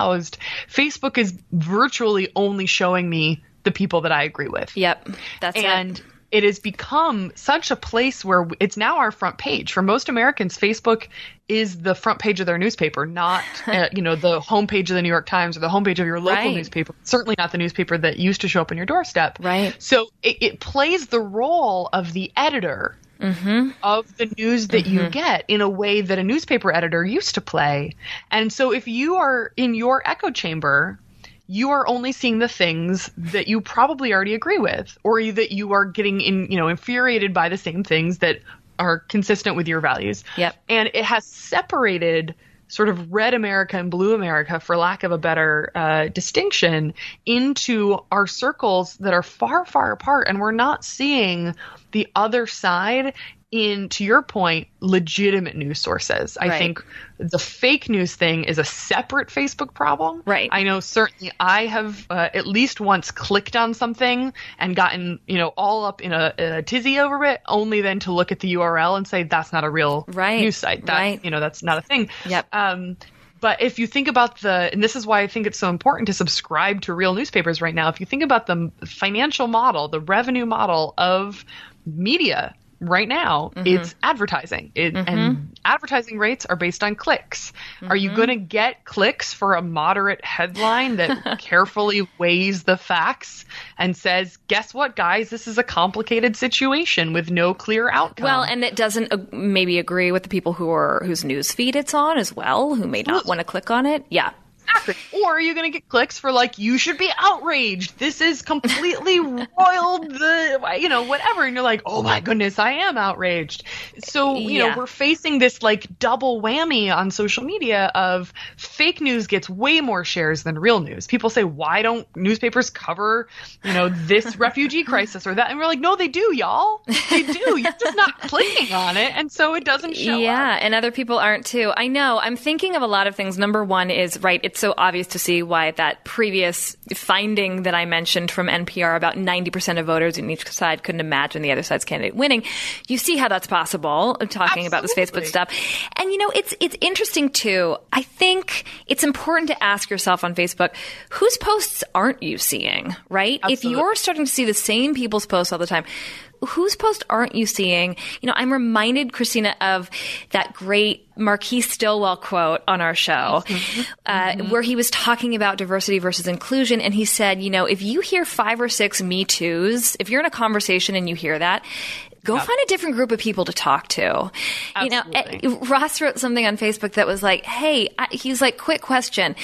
Facebook is virtually only showing me the people that I agree with. Yep. That's and it it has become such a place where it's now our front page for most Americans. Facebook is the front page of their newspaper, not uh, you know the homepage of the New York Times or the homepage of your local right. newspaper. Certainly not the newspaper that used to show up on your doorstep. Right. So it, it plays the role of the editor mm-hmm. of the news that mm-hmm. you get in a way that a newspaper editor used to play. And so if you are in your echo chamber, you are only seeing the things that you probably already agree with or that you are getting in, you know, infuriated by the same things that are consistent with your values. Yep. And it has separated sort of red America and blue America, for lack of a better uh, distinction, into our circles that are far, far apart. And we're not seeing the other side in to your point legitimate news sources. I right. think the fake news thing is a separate facebook problem. Right. I know certainly i have uh, at least once clicked on something and gotten you know all up in a, a, tizzy over it only then to look at the url and say that's not a real right. news site. That right. you know that's not a thing. Yep. Um but if you think about the, and this is why I think it's so important to subscribe to real newspapers right now, if you think about the financial model, the revenue model of media right now mm-hmm. it's advertising it, mm-hmm. and advertising rates are based on clicks mm-hmm. are you mm-hmm. going to get clicks for a moderate headline that carefully weighs the facts and says guess what guys this is a complicated situation with no clear outcome well and it doesn't uh, maybe agree with the people who are whose news feed it's on as well who may not want to click on it yeah. Or are you going to get clicks for like you should be outraged? This is completely roiled the you know whatever, and you're like, oh my goodness, I am outraged. So you Yeah. know we're facing this like double whammy on social media of fake news gets way more shares than real news. People say, why don't newspapers cover you know this refugee crisis or that? And we're like, no, they do, y'all. They do. You're just not clicking on it, and so it doesn't show up. yeah, and other people aren't too. I know. I'm thinking of a lot of things. Number one is right. It's so obvious to see why that previous finding that I mentioned from NPR about 90% of voters in each side couldn't imagine the other side's candidate winning. You see how that's possible. uh, Talking about this Facebook stuff, and you know, it's it's interesting too. I think it's important to ask yourself on Facebook, whose posts aren't you seeing? Right? If you're starting to see the same people's posts all the time whose post aren't you seeing? You know, I'm reminded, Christina, of that great Marquise Stillwell quote on our show, uh, where he was talking about diversity versus inclusion. And he said, you know, if you hear five or six Me Too's, if you're in a conversation and you hear that, go find a different group of people to talk to. You know, eh, Ross wrote something on Facebook that was like, "Hey, I, he's like, quick question: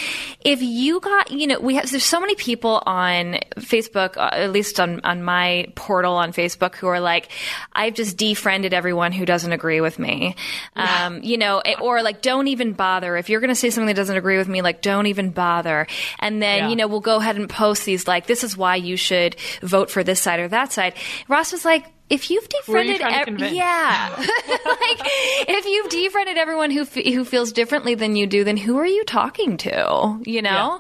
If you got, you know, we have there's so many people on Facebook, uh, at least on on my portal on Facebook, who are like, I've just defriended everyone who doesn't agree with me, um, you know, eh, or like, don't even bother if you're going to say something that doesn't agree with me, like, don't even bother, and then Yeah. you know, we'll go ahead and post these like, this is why you should vote for this side or that side. Ross was like. If you've you defriended, to ev- yeah, like if you've defriended everyone who f- who feels differently than you do, then who are you talking to? You know,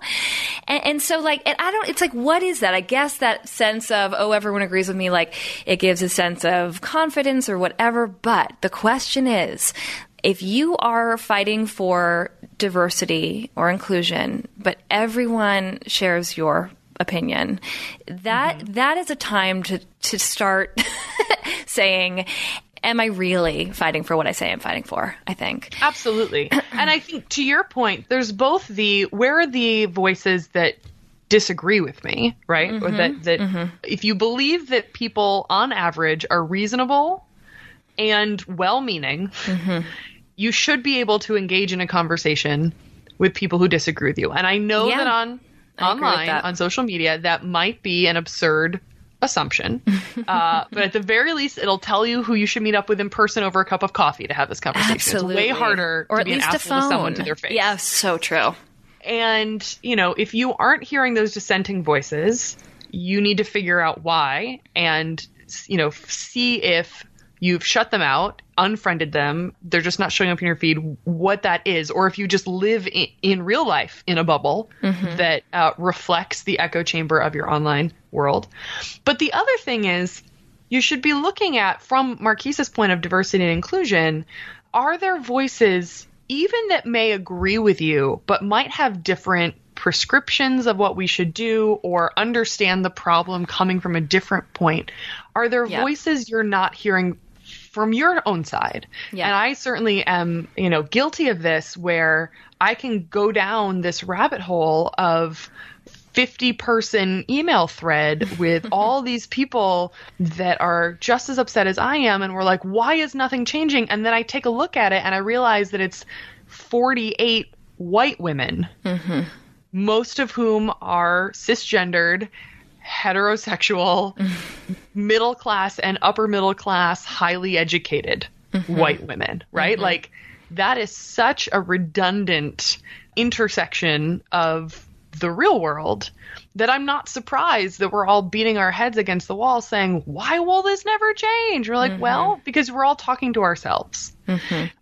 and, and so like, and I don't. It's like, what is that? I guess that sense of oh, everyone agrees with me. Like, it gives a sense of confidence or whatever. But the question is. If you are fighting for diversity or inclusion, but everyone shares your opinion, that mm-hmm. that is a time to to start saying, "Am I really fighting for what I say I'm fighting for?" I think. Absolutely. and I think to your point, there's both the where are the voices that disagree with me, right? Or Mhm. that mm-hmm. that mm-hmm. if you believe that people on average are reasonable and well-meaning, you should be able to engage in a conversation with people who disagree with you. And I know Yeah. that on I agree with online on social media that might be an absurd assumption. uh, but at the very least, it'll tell you who you should meet up with in person over a cup of coffee to have this conversation. Absolutely. It's way harder or to at be least an a phone. to someone to their face. Yeah, so true. And, you know, if you aren't hearing those dissenting voices, you need to figure out why and, you know, see if you've shut them out, unfriended them, they're just not showing up in your feed, what that is, or if you just live in, in real life in a bubble Mhm. that uh, reflects the echo chamber of your online world. But the other thing is, you should be looking at, from Marquise's point of diversity and inclusion, are there voices, even that may agree with you, but might have different prescriptions of what we should do or understand the problem coming from a different point? Are there Yep. voices you're not hearing from your own side? Yeah. And I certainly am, you know, guilty of this where I can go down this rabbit hole of 50 person email thread with all these people that are just as upset as I am. And we're like, why is nothing changing? And then I take a look at it and I realize that it's 48 white women, mm-hmm. most of whom are cisgendered, heterosexual, middle class, and upper middle class, highly educated white women, right? Mhm. Like, that is such a redundant intersection of the real world that I'm not surprised that we're all beating our heads against the wall saying, why will this never change? We're like, Mhm. well, because we're all talking to ourselves.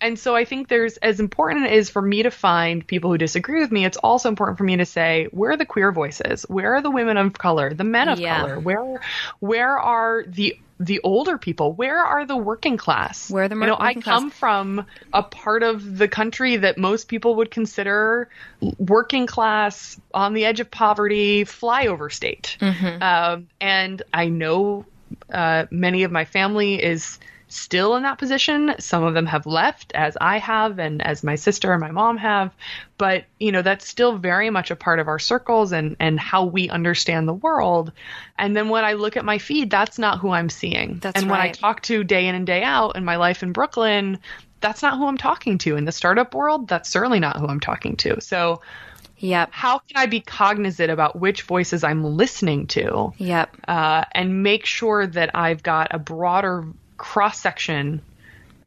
And so I think there's as important it is for me to find people who disagree with me, it's also important for me to say, where are the queer voices? Where are the women of color, the men of Yeah. color? Where where are the the older people? Where are the working class? Where are the you know, I working class? come from a part of the country that most people would consider working class, on the edge of poverty, flyover state. Mm-hmm. Um, and I know uh, many of my family is still in that position. Some of them have left, as I have, and as my sister and my mom have. But you know, that's still very much a part of our circles and and how we understand the world. And then when I look at my feed, that's not who I'm seeing. That's and when I talk to day in and day out in my life in Brooklyn, that's not who I'm talking to. In the startup world, that's certainly not who I'm talking to. So Yep. How can I be cognizant about which voices I'm listening to? Yep. Uh, and make sure that I've got a broader cross section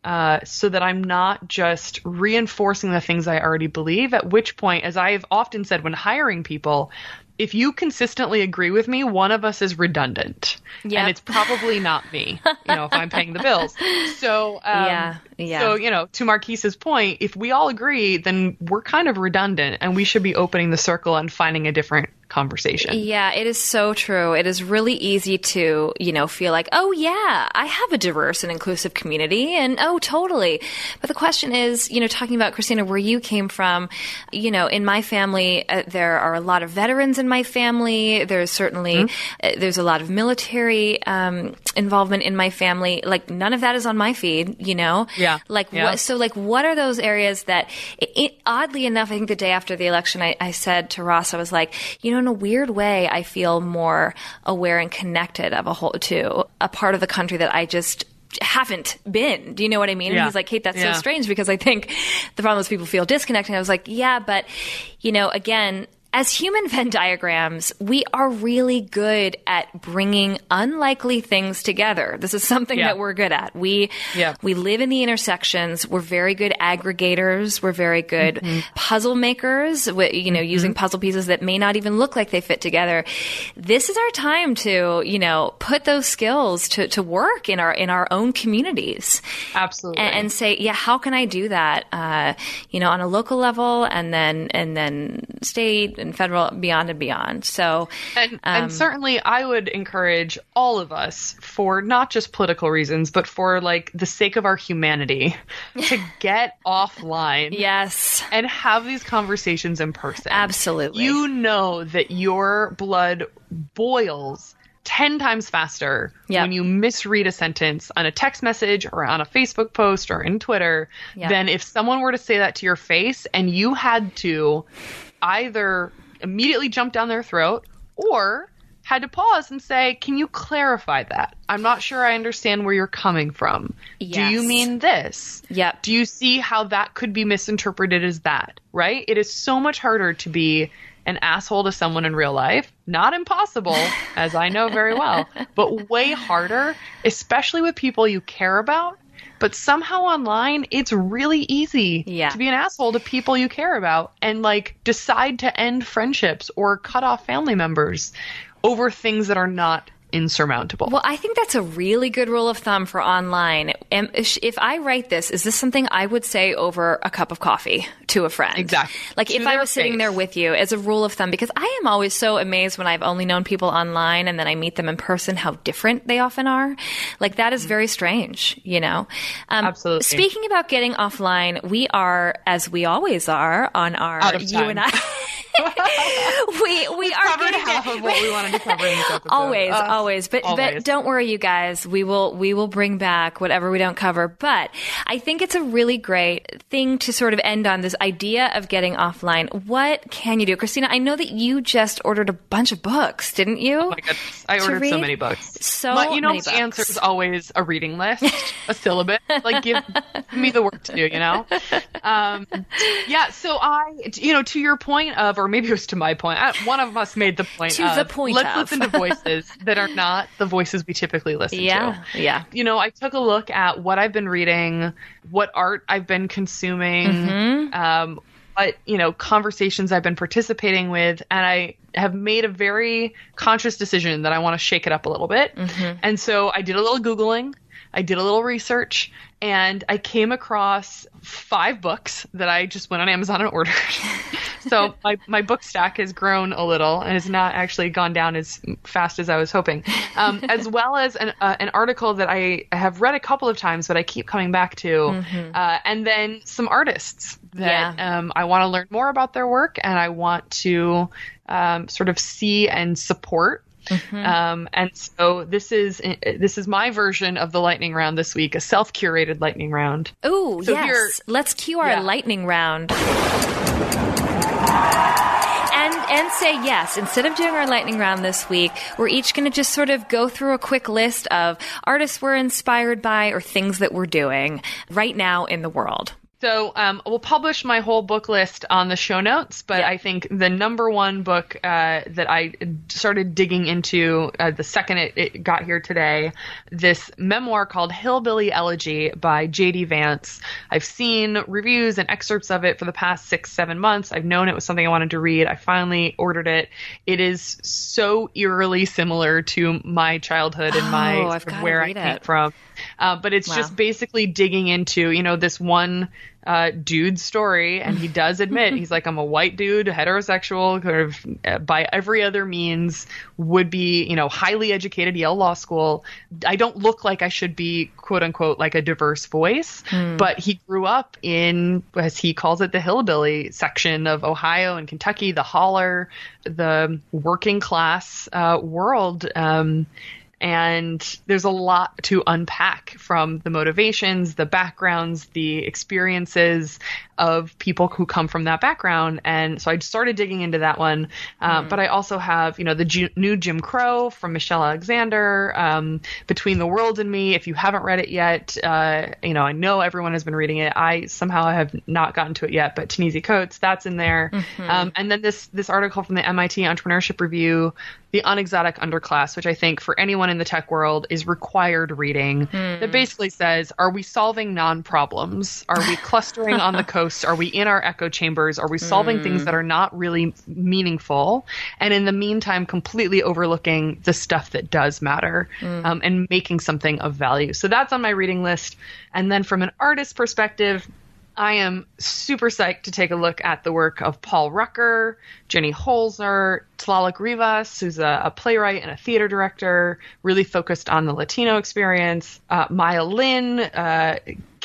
uh, so that I'm not just reinforcing the things I already believe. At which point, as I've often said when hiring people, if you consistently agree with me, one of us is redundant, Yep. and it's probably not me. You know, if I'm paying the bills. So um, Yeah, yeah. So you know, to Marquise's point, if we all agree, then we're kind of redundant, and we should be opening the circle and finding a different conversation. Yeah, it is so true. It is really easy to, you know, feel like, oh, yeah, I have a diverse and inclusive community, and oh, totally. But the question is, you know, talking about Christina, where you came from, you know, in my family, uh, there are a lot of veterans in my family. There's certainly, uh, there's a lot of military um, involvement in my family. Like, none of that is on my feed, you know? Yeah. Like, Yeah. what, so, like, what are those areas that, it, it, oddly enough, I think the day after the election, I, I said to Ross, I was like, you know, in a weird way, I feel more aware and connected of a whole to a part of the country that I just haven't been. Do you know what I mean? And Yeah. he's like, Cate, that's Yeah. so strange because I think the problem is people feel disconnected. I was like, yeah, but you know, again, as human Venn diagrams, we are really good at bringing unlikely things together. This is something Yeah. that we're good at. We Yeah. we live in the intersections. We're very good aggregators. We're very good Mm-hmm. puzzle makers. You know, using puzzle pieces that may not even look like they fit together. This is our time to you know put those skills to, to work in our in our own communities Absolutely. and, and say, yeah, how can I do that? Uh, you know, on a local level, and then and then state and federal, beyond and beyond. So, And, um, and certainly, I would encourage all of us, for not just political reasons, but for like the sake of our humanity, to get offline. Yes. And have these conversations in person. Absolutely. You know that your blood boils 10 times faster Yep. when you misread a sentence on a text message or on a Facebook post or in Twitter Yep. than if someone were to say that to your face and you had to either immediately jump down their throat or had to pause and say, Can you clarify that? I'm not sure I understand where you're coming from. Do you mean this? Yep. Do you see how that could be misinterpreted as that? Right? It is so much harder to be an asshole to someone in real life. Not impossible, as I know very well, but way harder, especially with people you care about. But somehow online, it's really easy Yeah. to be an asshole to people you care about and like decide to end friendships or cut off family members over things that are not insurmountable. Well, I think that's a really good rule of thumb for online. If I write this, is this something I would say over a cup of coffee to a friend? Exactly. Like To if I was sitting there with you as a rule of thumb, because I am always so amazed when I've only known people online and then I meet them in person, how different they often are. Like that is very strange, you know? Um. Absolutely. Speaking about getting offline, we are, as we always are, on our, you and I. we we are covered half there. of what we wanted to cover in this episode. Always, Uh, always. But but don't worry, you guys. We will we will bring back whatever we don't cover. But I think it's a really great thing to sort of end on this idea of getting offline. What can you do, Christina? I know that you just ordered a bunch of books, didn't you? Oh my goodness. I To ordered so many books. So but you know, the answer is always a reading list, a syllabus. Like, give, give me the work to do, you know? Um, yeah, so I, you know, to your point of, or maybe it was to my point, I, one of us made the point To of, the point let's of. listen to voices that are not the voices we typically listen Yeah, to. yeah. You know, I took a look at what I've been reading, what art I've been consuming, Mm-hmm. um, what you know conversations I've been participating with, and I have made a very conscious decision that I want to shake it up a little bit. Mm-hmm. And so I did a little googling, I did a little research, and I came across five books that I just went on Amazon and ordered. so my my book stack has grown a little and has not actually gone down as fast as I was hoping, um, as well as an uh, an article that I have read a couple of times, but I keep coming back to, uh, and then some artists that Yeah. um, I want to learn more about their work and I want to um, sort of see and support. Um, and so this is this is my version of the lightning round this week, a self-curated lightning round. Ooh, So yes. here- Let's cue our Yeah. lightning round. And and say yes. Instead of doing our lightning round this week, we're each going to just sort of go through a quick list of artists we're inspired by or things that we're doing right now in the world. So um, we'll publish my whole book list on the show notes, but I think the number one book uh, that I started digging into uh, the second it, it, got here today, this memoir called Hillbilly Elegy by J.D. Vance. I've seen reviews and excerpts of it for the past six, seven months. I've known it was something I wanted to read. I finally ordered it. It is so eerily similar to my childhood and my oh, where I came it. from. Uh, but it's wow. just basically digging into, you know, this one uh, dude's story, and he does admit he's like, I'm a white dude, heterosexual, kind of uh, by every other means, would be, you know, highly educated, Yale Law School. I don't look like I should be, quote unquote, like a diverse voice, mm. but he grew up in, as he calls it, the hillbilly section of Ohio and Kentucky, the holler, the working class uh, world. Um, and there's a lot to unpack from the motivations, the backgrounds, the experiences of people who come from that background. And so I started digging into that one. Uh, mm. But I also have, you know, the G- new Jim Crow from Michelle Alexander, um, Between the World and Me. If you haven't read it yet, uh, you know, I know everyone has been reading it. I somehow have not gotten to it yet, but Ta-Nehisi Coates, that's in there. Mm-hmm. Um, and then this this article from the MIT Entrepreneurship Review the Unexotic Underclass, which I think for anyone in the tech world is required reading, mm. that basically says Are we solving non problems? Are we clustering on the coast? Are we in our echo chambers? Are we solving mm. things that are not really meaningful? And in the meantime, completely overlooking the stuff that does matter mm. um, and making something of value. So that's on my reading list. And then from an artist perspective, I am super psyched to take a look at the work of Paul Rucker, Jenny Holzer, Tlaloc Rivas, who's a, a, playwright and a theater director, really focused on the Latino experience. Uh, Maya Lin, uh,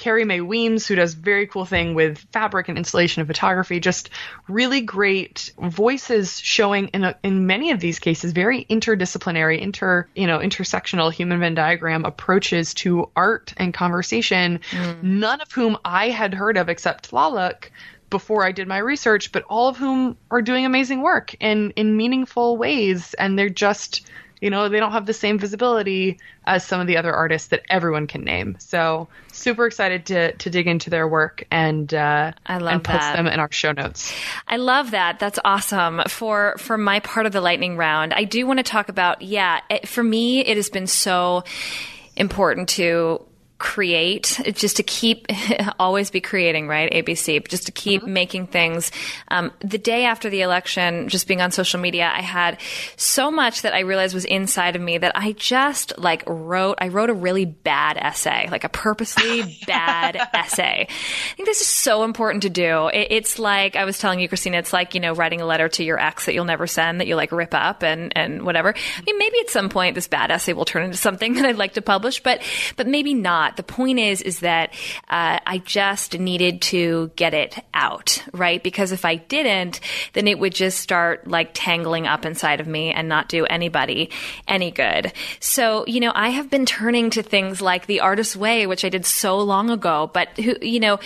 Carrie Mae Weems, who does very cool thing with fabric and installation and photography. Just really great voices showing in a, in many of these cases very interdisciplinary, inter you know intersectional human Venn diagram approaches to art and conversation. Mm. None of whom I had heard of except Tlaloc before I did my research, but all of whom are doing amazing work and in meaningful ways, and they're just you know they don't have the same visibility as some of the other artists that everyone can name. So super excited to to dig into their work and uh, I love and post them in our show notes. I love that. That's awesome. For for my part of the lightning round, I do want to talk about yeah. It, for me, it has been so important to create, just to keep always be creating, right? ABC, just to keep mm-hmm. making things. Um, the day after the election, just being on social media, I had so much that I realized was inside of me that I just like wrote. I wrote a really bad essay, like a purposely bad essay. I think this is so important to do. It, it's like I was telling you, Christina. It's like you know writing a letter to your ex that you'll never send, that you like rip up and and whatever. I mean, maybe at some point this bad essay will turn into something that I'd like to publish, but but maybe not. The point is, is that uh, I just needed to get it out, right? Because if I didn't, then it would just start like tangling up inside of me and not do anybody any good. So, you know, I have been turning to things like The Artist's Way, which I did so long ago, but who, you know,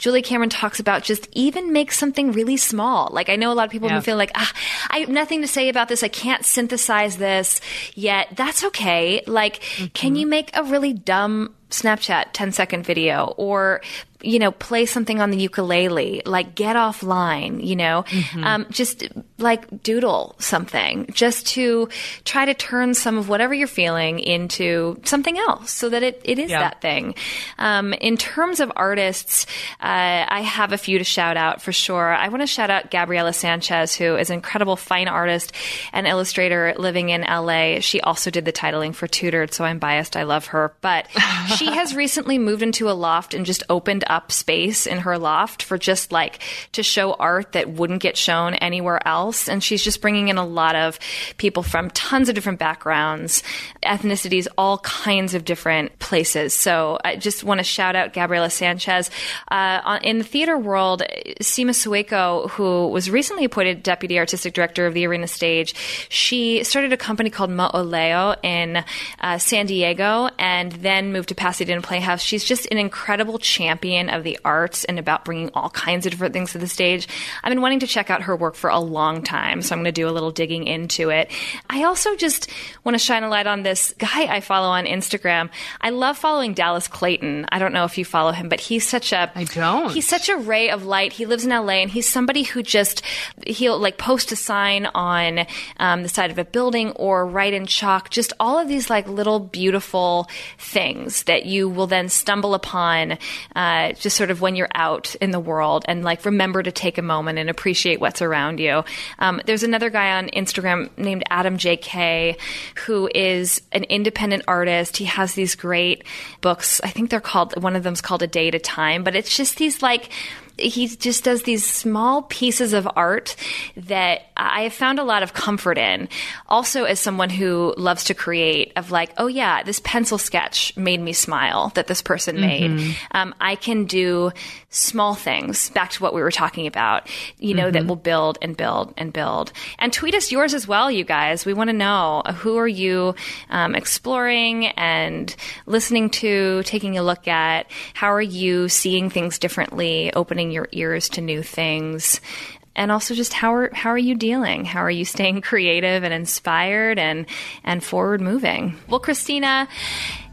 Julie Cameron talks about just even make something really small. Like I know a lot of people yeah. feel like ah, I have nothing to say about this. I can't synthesize this yet. That's okay. Like, mm-hmm. can you make a really dumb Snapchat 10 second video or you know, play something on the ukulele, like get offline, you know, mm-hmm. um, just like doodle something just to try to turn some of whatever you're feeling into something else so that it, it is yeah. that thing. Um, in terms of artists, uh, I have a few to shout out for sure. I want to shout out Gabriela Sanchez, who is an incredible fine artist and illustrator living in LA. She also did the titling for Tutored, so I'm biased. I love her. But she has recently moved into a loft and just opened up space in her loft for just like to show art that wouldn't get shown anywhere else. And she's just bringing in a lot of people from tons of different backgrounds, ethnicities, all kinds of different places. So I just want to shout out Gabriela Sanchez. Uh, in the theater world, Seema Sueko, who was recently appointed deputy artistic director of the Arena Stage, she started a company called Mo'olelo in uh, San Diego and then moved to Pasadena Playhouse. She's just an incredible champion champion of the arts and about bringing all kinds of different things to the stage. I've been wanting to check out her work for a long long time. So I'm going to do a little digging into it. I also just want to shine a light on this guy I follow on Instagram. I love following Dallas Clayton. I don't know if you follow him, but he's such a I don't. He's such a ray of light. He lives in LA and he's somebody who just he'll like post a sign on um, the side of a building or write in chalk just all of these like little beautiful things that you will then stumble upon uh, just sort of when you're out in the world and like remember to take a moment and appreciate what's around you. Um, there's another guy on Instagram named Adam JK who is an independent artist. He has these great books. I think they're called, one of them's called A Day at a Time, but it's just these like, he just does these small pieces of art that I have found a lot of comfort in. Also, as someone who loves to create, of like, oh yeah, this pencil sketch made me smile that this person mm-hmm. made. Um, I can do small things. Back to what we were talking about, you know, mm-hmm. that will build and build and build. And tweet us yours as well, you guys. We want to know who are you um, exploring and listening to, taking a look at. How are you seeing things differently, opening your ears to new things and also just how are how are you dealing? How are you staying creative and inspired and and forward moving? Well, Christina,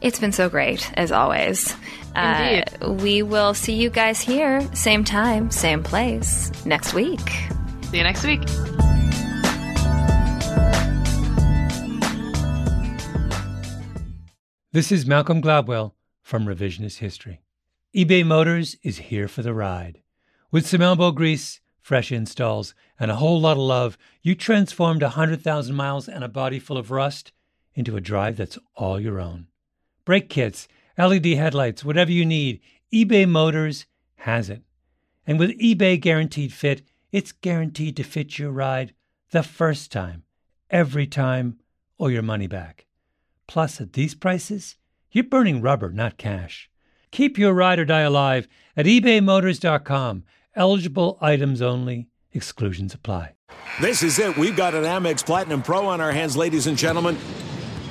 it's been so great as always. Uh, we will see you guys here, same time, same place, next week. See you next week. This is Malcolm Gladwell from Revisionist History. eBay Motors is here for the ride. With some elbow grease, fresh installs, and a whole lot of love, you transformed a 100,000 miles and a body full of rust into a drive that's all your own. Brake kits, LED headlights, whatever you need, eBay Motors has it. And with eBay Guaranteed Fit, it's guaranteed to fit your ride the first time, every time, or your money back. Plus, at these prices, you're burning rubber, not cash. Keep your ride or die alive at ebaymotors.com Eligible items only. Exclusions apply. This is it. We've got an Amex Platinum Pro on our hands, ladies and gentlemen.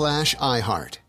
slash iHeart.